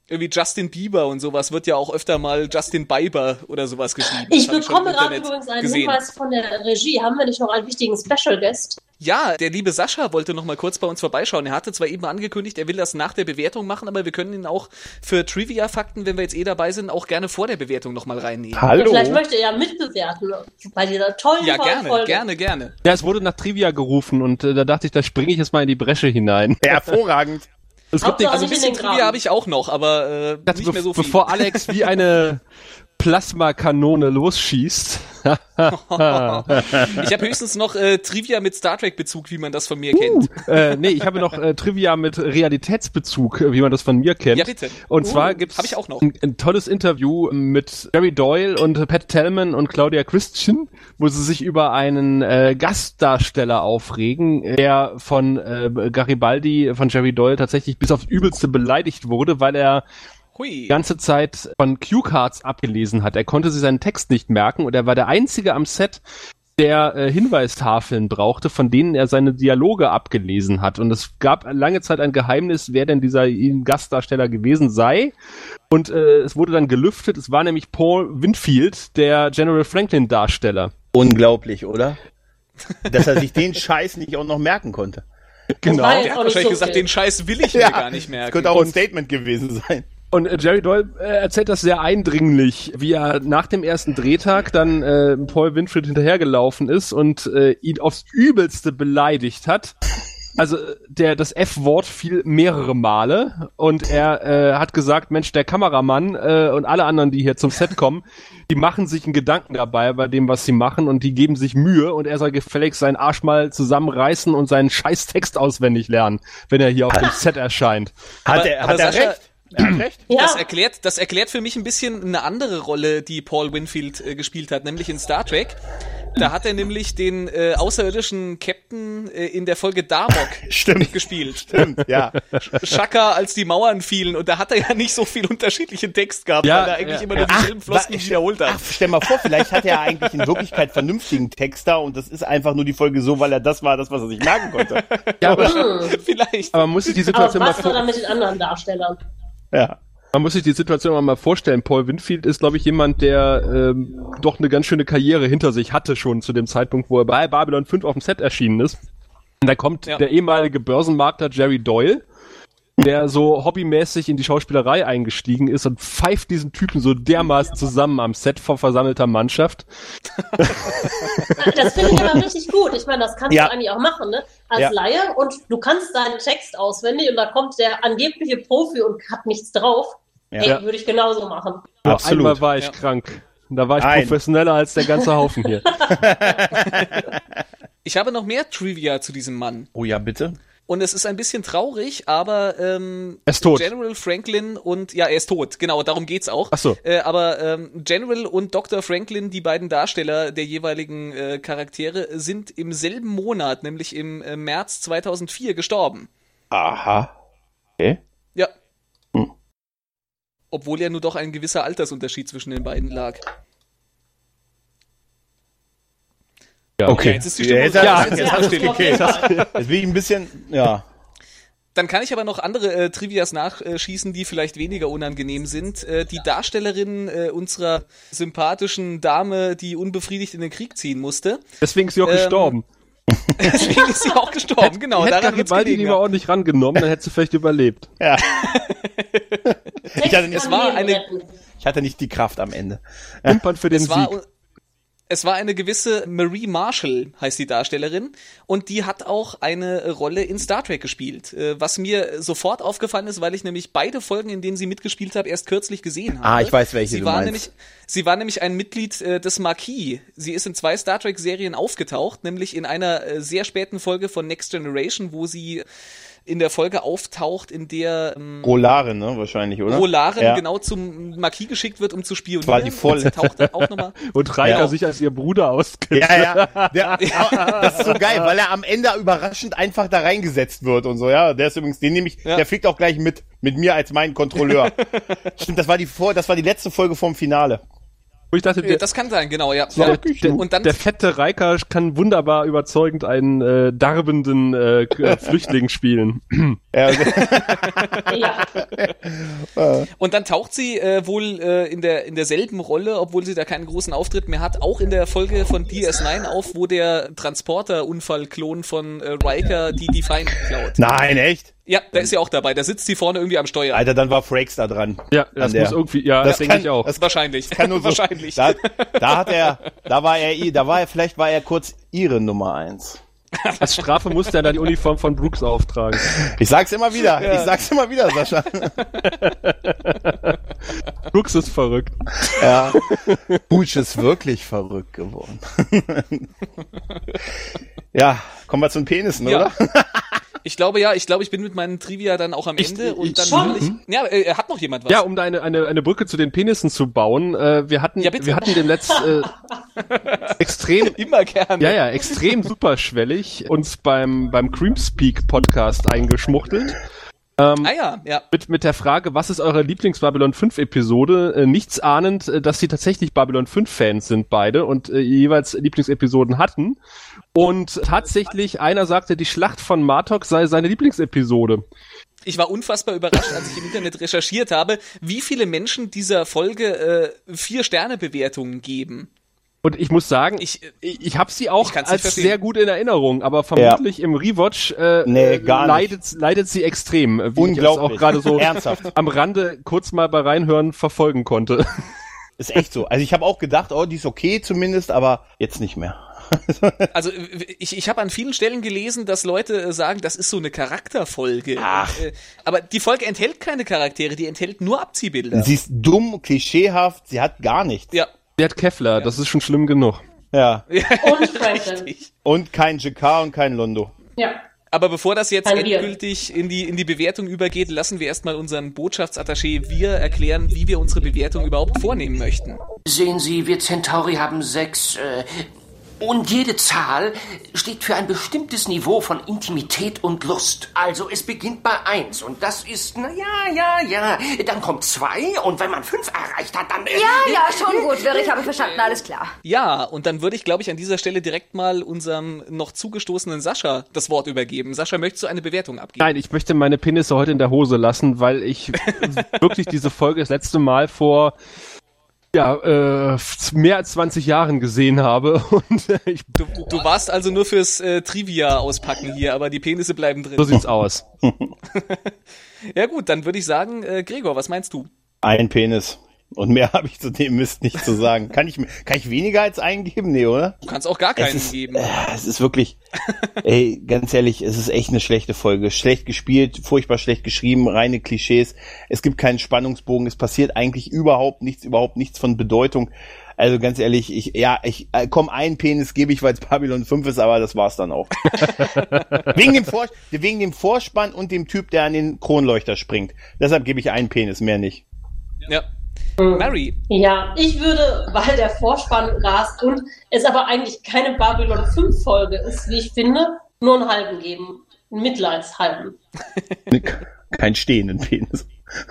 irgendwie Justin Bieber und sowas wird ja auch öfter mal Justin Bieber oder sowas geschrieben. Ich Das bekomme im gerade übrigens einen gesehen. Hinweis von der Regie. Haben wir nicht noch einen wichtigen Special Guest? Ja, der liebe Sascha wollte noch mal kurz bei uns vorbeischauen. Er hatte zwar eben angekündigt, er will das nach der Bewertung machen, aber wir können ihn auch für Trivia-Fakten, wenn wir jetzt eh dabei sind, auch gerne vor der Bewertung noch mal reinnehmen. Hallo? Ja, vielleicht möchte er ja mitbewerten bei dieser tollen Ja, gerne, Folge. gerne, gerne. Ja, es wurde nach Trivia gerufen und äh, da dachte ich, da springe ich jetzt mal in die Bresche hinein. Hervorragend. Es gibt Hauptsache nichts, Also ein nicht in bisschen den Trivia habe ich auch noch, aber äh, also nicht mehr so viel. bevor Alex wie eine (laughs) Plasmakanone losschießt. (laughs) ich habe höchstens noch äh, Trivia mit Star Trek Bezug, wie man das von mir kennt. äh, nee, ich habe noch äh, Trivia mit Realitätsbezug, äh, wie man das von mir kennt. Ja, bitte. Und Uh, zwar gibt's hab ich auch noch. Ein, ein tolles Interview mit Jerry Doyle und Pat Tellman und Claudia Christian, wo sie sich über einen äh, Gastdarsteller aufregen, der von äh, Garibaldi, von Jerry Doyle tatsächlich bis aufs Übelste beleidigt wurde, weil er Hui. die ganze Zeit von Cue-Cards abgelesen hat. Er konnte sich seinen Text nicht merken und er war der Einzige am Set, der äh, Hinweistafeln brauchte, von denen er seine Dialoge abgelesen hat. Und es gab lange Zeit ein Geheimnis, wer denn dieser Gastdarsteller gewesen sei. Und äh, es wurde dann gelüftet. Es war nämlich Paul Winfield, der General Franklin Darsteller. Unglaublich, oder? dass er sich den Scheiß nicht auch noch merken konnte. Genau. Der hat wahrscheinlich so gesagt, viel. den Scheiß will ich mir gar nicht Das merken. könnte auch ein Statement gewesen sein. Und äh, Jerry Doyle äh, erzählt das sehr eindringlich, wie er nach dem ersten Drehtag dann äh, Paul Winfield hinterhergelaufen ist und äh, ihn aufs Übelste beleidigt hat. Also der das F-Wort fiel mehrere Male und er äh, hat gesagt, Mensch, der Kameramann äh, und alle anderen, die hier zum Set kommen, die machen sich einen Gedanken dabei bei dem, was sie machen und die geben sich Mühe und er soll gefälligst seinen Arsch mal zusammenreißen und seinen scheiß Text auswendig lernen, wenn er hier auf dem Set erscheint. Hat er, hat er recht? Er hat recht. Ja, Das erklärt, das erklärt für mich ein bisschen eine andere Rolle, die Paul Winfield äh, gespielt hat, nämlich in Star Trek. Da hat er nämlich den äh, außerirdischen Captain äh, in der Folge Darmok (laughs) Stimmt. gespielt. Stimmt, ja. Shaka, als die Mauern fielen. Und da hat er ja nicht so viel unterschiedlichen Text gehabt, Ja, weil er eigentlich ja, immer nur dieselben Floskeln wiederholt hat. Ach, stell mal vor, vielleicht hat er eigentlich in Wirklichkeit vernünftigen Texter und das ist einfach nur die Folge so, weil er das war, das, was er sich merken konnte. Ja, aber, (laughs) (laughs) Vielleicht. aber man muss sich die aber Situation mal was war vor dann mit den anderen Darstellern? Ja. Man muss sich die Situation mal vorstellen. Paul Winfield ist, glaube ich, jemand, der ähm, doch eine ganz schöne Karriere hinter sich hatte schon zu dem Zeitpunkt, wo er bei Babylon 5 auf dem Set erschienen ist. Und da kommt Ja. der ehemalige Börsenmakler Jerry Doyle, der so hobbymäßig in die Schauspielerei eingestiegen ist und pfeift diesen Typen so dermaßen zusammen am Set vor versammelter Mannschaft. Das finde ich aber richtig gut. Ich meine, das kannst Ja. du eigentlich auch machen, ne? Als Ja. Laie und du kannst deinen Text auswendig und da kommt der angebliche Profi und hat nichts drauf. Ja. Ey, würde ich genauso machen. Absolut. Einmal war ich Ja. krank. Da war ich Ein. professioneller als der ganze Haufen hier. (laughs) Ich habe noch mehr Trivia zu diesem Mann. Oh ja, bitte. Und es ist ein bisschen traurig, aber ähm, Er ist tot. General Franklin und ja, er ist tot. Genau, darum geht's auch. Ach so. Äh, aber ähm, General und Dr. Franklin, die beiden Darsteller der jeweiligen äh, Charaktere, sind im selben Monat, nämlich im äh, März 2004, gestorben. Aha. Okay. Ja. Hm. Obwohl ja nur doch ein gewisser Altersunterschied zwischen den beiden lag. Ja, Ja, jetzt ist die Stimmung jetzt, raus. jetzt, Jetzt jetzt, ist jetzt, okay. Jetzt bin ich ein bisschen, ja. Dann kann ich aber noch andere äh, Trivias nachschießen, die vielleicht weniger unangenehm sind. Äh, die Darstellerin äh, unserer sympathischen Dame, die unbefriedigt in den Krieg ziehen musste. Deswegen ist sie auch Ähm, gestorben. (laughs) Deswegen ist sie auch gestorben, genau. Hätte Daran Garibaldi lieber ordentlich rangenommen, dann hätte sie vielleicht überlebt. ja. (laughs) Text hatte Es war eine-. Ich hatte nicht die Kraft am Ende. Pimpern für den Es war, Sieg. Es war eine gewisse Marie Marshall, heißt die Darstellerin, und die hat auch eine Rolle in Star Trek gespielt. Äh, Was mir sofort aufgefallen ist, weil ich nämlich beide Folgen, in denen sie mitgespielt hat, erst kürzlich gesehen habe. Ah, ich weiß, welche sie war meinst. Nämlich, sie war nämlich ein Mitglied äh, des Marquis. Sie ist in zwei Star Trek-Serien aufgetaucht, nämlich in einer äh, sehr späten Folge von Next Generation, wo sie in der Folge auftaucht, in der ähm, Rolare, ne, wahrscheinlich, oder? Rolaren ja. genau zum Marquis geschickt wird, um zu spionieren. war die voll- Und taucht dann auch nochmal. (laughs) Und Reika Ja. sich als ihr Bruder ausgibt. Ja, ja. Der, (laughs) das ist so geil, weil er am Ende überraschend einfach da reingesetzt wird und so, ja. Der ist übrigens, den nehme ich, Ja. der fliegt auch gleich mit, mit mir als mein Kontrolleur. (laughs) Stimmt, das war die vor, das war die letzte Folge vom Finale. Wo ich dachte, Äh, der, Das kann sein, genau, ja. der, ja. der, Und dann der fette Reika kann wunderbar überzeugend einen äh, darbenden äh, K- Flüchtling spielen. Ja, (laughs) (laughs) Ja. Und dann taucht sie äh, wohl äh, in, der, in derselben Rolle, obwohl sie da keinen großen Auftritt mehr hat, auch in der Folge von DS9 auf, wo der Transporter-Unfall-Klon von äh, Riker die Define klaut. Nein, echt? Ja, da ist sie auch dabei. Da sitzt sie vorne irgendwie am Steuer. Alter, dann war Frakes da dran. Ja, das der- muss irgendwie, ja, Das das denke ich auch. das Wahrscheinlich. Kann nur (laughs) so, Wahrscheinlich. Da, da hat er, da war er, da war er, vielleicht war er kurz ihre Nummer eins. (laughs) Als Strafe musste er dann die Uniform von Brooks auftragen. Ich sag's immer wieder, ich sag's immer wieder, Sascha. (laughs) Brooks ist verrückt. Ja. Butch ist wirklich verrückt geworden. ja, kommen wir zu den Penissen, Ja. oder? Ich glaube ja, ich glaube, ich bin mit meinen Trivia dann auch am Ich- Ende ich- und dann Schon? ich. Ja, äh, hat noch jemand was? Ja, um da eine, eine, eine Brücke zu den Penissen zu bauen. Äh, wir hatten, Ja, bitte. wir hatten dem letzten äh, (laughs) extrem Immer gerne. Ja, ja, extrem superschwellig uns beim, beim Creamspeak Podcast eingeschmuchtelt. Ah ja, ja. Mit, mit der Frage, was ist eure Lieblings-Babylon 5 Episode? Äh, nichts ahnend, äh, dass sie tatsächlich Babylon 5 Fans sind beide und äh, jeweils Lieblingsepisoden hatten. Und tatsächlich, einer sagte, die Schlacht von Martok sei seine Lieblingsepisode. Ich war unfassbar überrascht, als ich im Internet recherchiert habe, wie viele Menschen dieser Folge äh, vier Sterne Bewertungen geben. Und ich muss sagen, Ich, ich, ich, ich habe sie auch Ich als verstehen. sehr gut in Erinnerung, aber vermutlich im Rewatch äh, Nee, leidet, leidet sie extrem, wie ich es Unglaublich. auch gerade so (laughs) Ernsthaft. am Rande kurz mal bei Reinhören verfolgen konnte. Ist echt so. Also ich habe auch gedacht, oh, die ist okay zumindest, aber jetzt nicht mehr. (laughs) Also ich, ich habe an vielen Stellen gelesen, dass Leute äh, sagen, das ist so eine Charakterfolge. Ach. Äh, Aber die Folge enthält keine Charaktere, die enthält nur Abziehbilder. Sie ist dumm, klischeehaft, sie hat gar nichts. ja. Der hat Kevlar, das ist schon schlimm genug. Ja. Und (laughs) Franklin. Und kein JK und kein Londo. Ja. Aber bevor das jetzt endgültig in die, in die Bewertung übergeht, lassen wir erstmal unseren Botschaftsattaché wir erklären, wie wir unsere Bewertung überhaupt vornehmen möchten. Sehen Sie, wir Centauri haben sechs, äh, und jede Zahl steht für ein bestimmtes Niveau von Intimität und Lust. Also es beginnt bei eins und das ist, na ja, ja, ja. Dann kommt zwei und wenn man fünf erreicht hat, dann... Äh, Ja, ja, schon gut, Wirr, ich habe verstanden, alles klar. Ja, und dann würde ich, glaube ich, an dieser Stelle direkt mal unserem noch zugestoßenen Sascha das Wort übergeben. Sascha, möchtest du eine Bewertung abgeben? Nein, ich möchte meine Penisse heute in der Hose lassen, weil ich (laughs) wirklich diese Folge das letzte Mal vor ja, äh, mehr als 20 Jahren gesehen habe (laughs) und äh, ich, Du, du warst also nur fürs äh, Trivia auspacken hier, aber die Penisse bleiben drin. so sieht's aus. (laughs) Ja gut, dann würde ich sagen, äh, Gregor, was meinst du? Ein Penis. Und mehr (laughs) habe ich zu dem Mist nicht zu sagen. Kann ich, kann ich weniger als eingeben? Nee, oder? Du kannst auch gar keinen ist, geben. äh, es ist wirklich, ey, ganz ehrlich, es ist echt eine schlechte Folge. Schlecht gespielt, furchtbar schlecht geschrieben, reine Klischees. Es gibt keinen Spannungsbogen, es passiert eigentlich überhaupt nichts, überhaupt nichts von Bedeutung. Also ganz ehrlich, ich, ja, ich, äh, komm, einen Penis gebe ich, weil es Babylon 5 ist, aber das war's dann auch. (laughs) wegen, dem Vor wegen dem Vorspann und dem Typ, der an den Kronleuchter springt. Deshalb gebe ich einen Penis, mehr nicht. Ja. Mary, Ja, ich würde, weil der Vorspann rast und es aber eigentlich keine Babylon 5 Folge ist, wie ich finde, nur einen halben geben. Einen Mitleidshalben. (laughs) Kein stehenden Penis.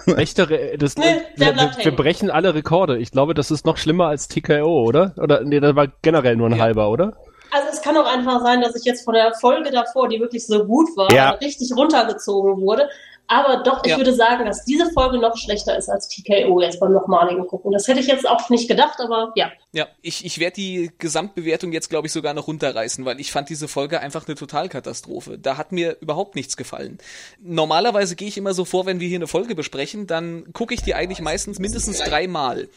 (laughs) Echte, Re- das, Nee, wir, wir, wir brechen alle Rekorde. Ich glaube, das ist noch schlimmer als TKO, oder? Oder nee, das war generell nur ein Ja. halber, oder? Also es kann auch einfach sein, dass ich jetzt von der Folge davor, die wirklich so gut war, Ja. richtig runtergezogen wurde. Aber doch, ich Ja. würde sagen, dass diese Folge noch schlechter ist als TKO jetzt beim nochmaligen Gucken. Das hätte ich jetzt auch nicht gedacht, aber ja. ja, ich, ich werde die Gesamtbewertung jetzt, glaube ich, sogar noch runterreißen, weil ich fand diese Folge einfach eine Totalkatastrophe. Da hat mir überhaupt nichts gefallen. Normalerweise gehe ich immer so vor, wenn wir hier eine Folge besprechen, dann gucke ich die eigentlich meistens mindestens dreimal.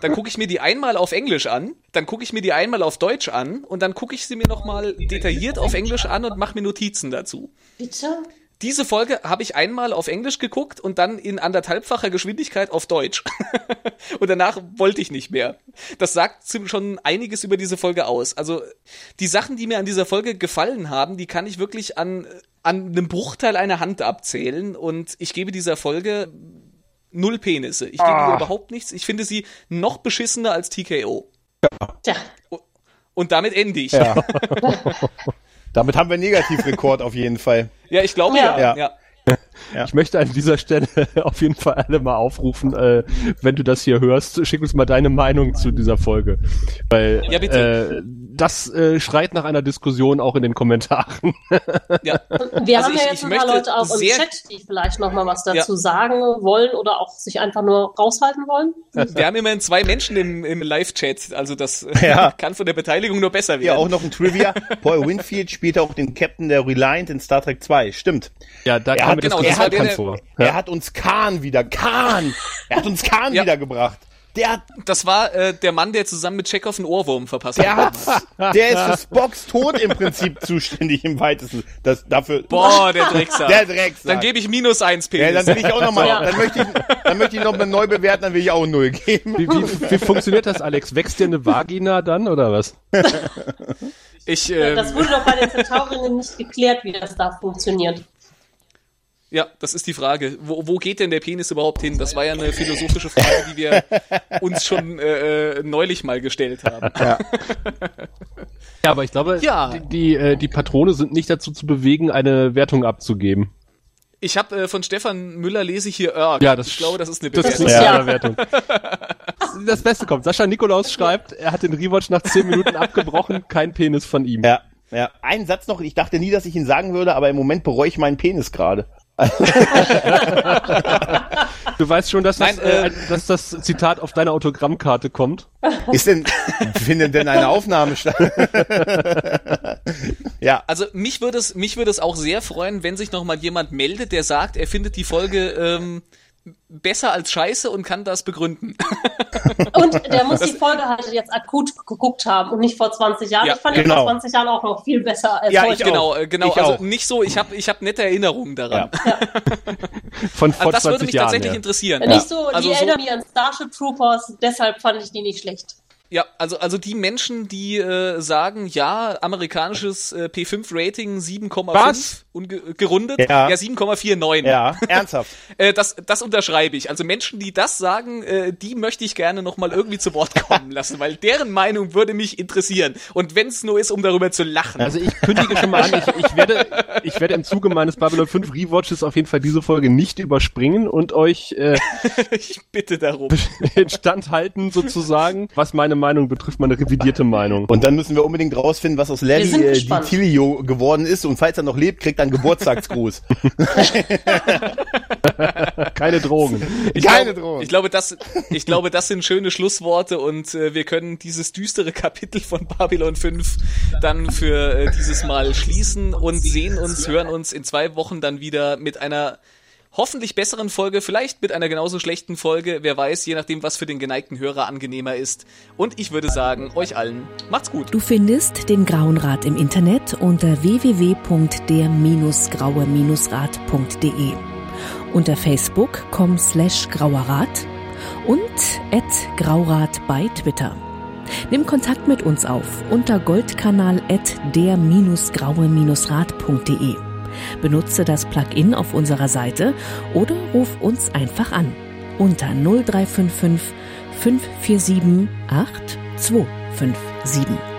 Dann gucke ich mir die einmal auf Englisch an, dann gucke ich mir die einmal auf Deutsch an und dann gucke ich sie mir nochmal detailliert auf Englisch an und mache mir Notizen dazu. Bitte? Diese Folge habe ich einmal auf Englisch geguckt und dann in anderthalbfacher Geschwindigkeit auf Deutsch. (laughs) und danach wollte ich nicht mehr. Das sagt schon einiges über diese Folge aus. Also die Sachen, die mir an dieser Folge gefallen haben, die kann ich wirklich an, an einem Bruchteil einer Hand abzählen und ich gebe dieser Folge null Penisse. Ich gebe ihr überhaupt nichts. Ich finde sie noch beschissener als TKO. Tja. Und damit ende ich. Ja. (laughs) Damit haben wir einen Negativrekord auf jeden Fall. Ja, ich glaube ja. Ja. ja. Ich möchte an dieser Stelle (laughs) auf jeden Fall alle mal aufrufen, äh, wenn du das hier hörst, schick uns mal deine Meinung zu dieser Folge. Weil Ja, bitte. Äh, das äh, schreit nach einer Diskussion auch in den Kommentaren. ja. Wir Also haben ich- ja jetzt ein paar Leute auch im Chat, die vielleicht noch mal was dazu sagen wollen oder auch sich einfach nur raushalten wollen. Wir haben immerhin zwei Menschen im, im Live-Chat, also das (laughs) Ja. kann von der Beteiligung nur besser Ja, werden. auch noch ein Trivia. (laughs) Paul Winfield spielt auch den Captain der Reliant in Star Trek 2. Stimmt. Ja, da Er kam hat- genau, das war bekannt der- vor. Er hat uns Khan wieder, Khan! Er hat uns Khan Ja. wiedergebracht. Der hat, Das war äh, der Mann, der zusammen mit Chekhov einen Ohrwurm verpasst der hat. hat, der ist für Spocks Tod im Prinzip zuständig im weitesten. Das, dafür, Boah, der (laughs) Drecksack. der Drecksack. Dann gebe ich minus eins ja, Penis. dann will ich auch nochmal, (laughs) Ja. dann möchte ich, dann möchte ich noch mal neu bewerten, dann will ich auch null geben. Wie, wie, wie funktioniert das, Alex? Wächst dir eine Vagina dann oder was? ich, ähm, Das wurde doch bei den Centaurinnen nicht geklärt, wie das da funktioniert. Ja, das ist die Frage. Wo, wo geht denn der Penis überhaupt hin? Das war ja eine philosophische Frage, die wir uns schon äh, äh, neulich mal gestellt haben. (laughs) Ja, aber ich glaube, Ja. die, die, äh, die Patrone sind nicht dazu zu bewegen, eine Wertung abzugeben. Ich habe äh, von Stefan Müller lese ich hier Erg. Ja, das ich glaube, das ist eine Das Bewertung. ist Ja. eine Wertung. Das Beste kommt. Sascha Nikolaus schreibt, er hat den Rewatch nach 10 Minuten abgebrochen, kein Penis von ihm. Ja, ja. Ein Satz noch, ich dachte nie, dass ich ihn sagen würde, aber im Moment bereue ich meinen Penis gerade. Du weißt schon, dass, Nein, das, äh, äh, dass das Zitat auf deiner Autogrammkarte kommt. Ist denn, findet denn eine Aufnahme statt? ja. Also mich würde es, mich würde es auch sehr freuen, wenn sich noch mal jemand meldet, der sagt, er findet die Folge ähm, besser als Scheiße und kann das begründen. (laughs) Und der muss die Folge halt jetzt akut geguckt haben und nicht vor 20 Jahren. Ja, ich fand die genau. vor 20 Jahren auch noch viel besser als Ja, heute. auch. genau, äh, genau. Ich also auch. nicht so. Ich habe, ich habe nette Erinnerungen daran. (laughs) Von vor Also das 20 würde mich Jahren. tatsächlich ja. interessieren. Nicht so, Also die so- erinnern mich an Starship Troopers, deshalb fand ich die nicht schlecht. Ja, also also die Menschen, die äh, sagen, ja, amerikanisches äh, P5-Rating 7,5 Was? unge- gerundet, Ja. ja 7,49. Ja, (laughs) ernsthaft. Äh, das, das unterschreibe ich. Also Menschen, die das sagen, äh, die möchte ich gerne nochmal irgendwie zu Wort kommen lassen, weil deren Meinung würde mich interessieren. Und wenn es nur ist, um darüber zu lachen. Also ich kündige schon mal an, ich, ich, werde, ich werde im Zuge meines Babylon 5 Rewatches auf jeden Fall diese Folge nicht überspringen und euch äh, (laughs) ich bitte darum. (laughs) instand halten sozusagen, was meine Meinung betrifft, meine revidierte Meinung. Und dann müssen wir unbedingt rausfinden, was aus Larry äh. Ditilio geworden ist. Und falls er noch lebt, kriegt er einen Geburtstagsgruß. (laughs) Keine Drogen. Keine glaube, Drohung. Ich glaube, das, ich glaube, das sind schöne Schlussworte und äh, wir können dieses düstere Kapitel von Babylon 5 dann für äh, dieses Mal schließen und sehen uns, hören uns in zwei Wochen dann wieder mit einer hoffentlich besseren Folge, vielleicht mit einer genauso schlechten Folge, wer weiß, je nachdem, was für den geneigten Hörer angenehmer ist. Und ich würde sagen, euch allen, macht's gut. Du findest den Grauen Rat im Internet unter www.der-graue-rat.de, unter facebook.com slash grauerrat und at graurat bei Twitter. Nimm Kontakt mit uns auf unter goldkanal at der-graue-rat.de. Benutze das Plugin auf unserer Seite oder ruf uns einfach an unter 0355 547 8257.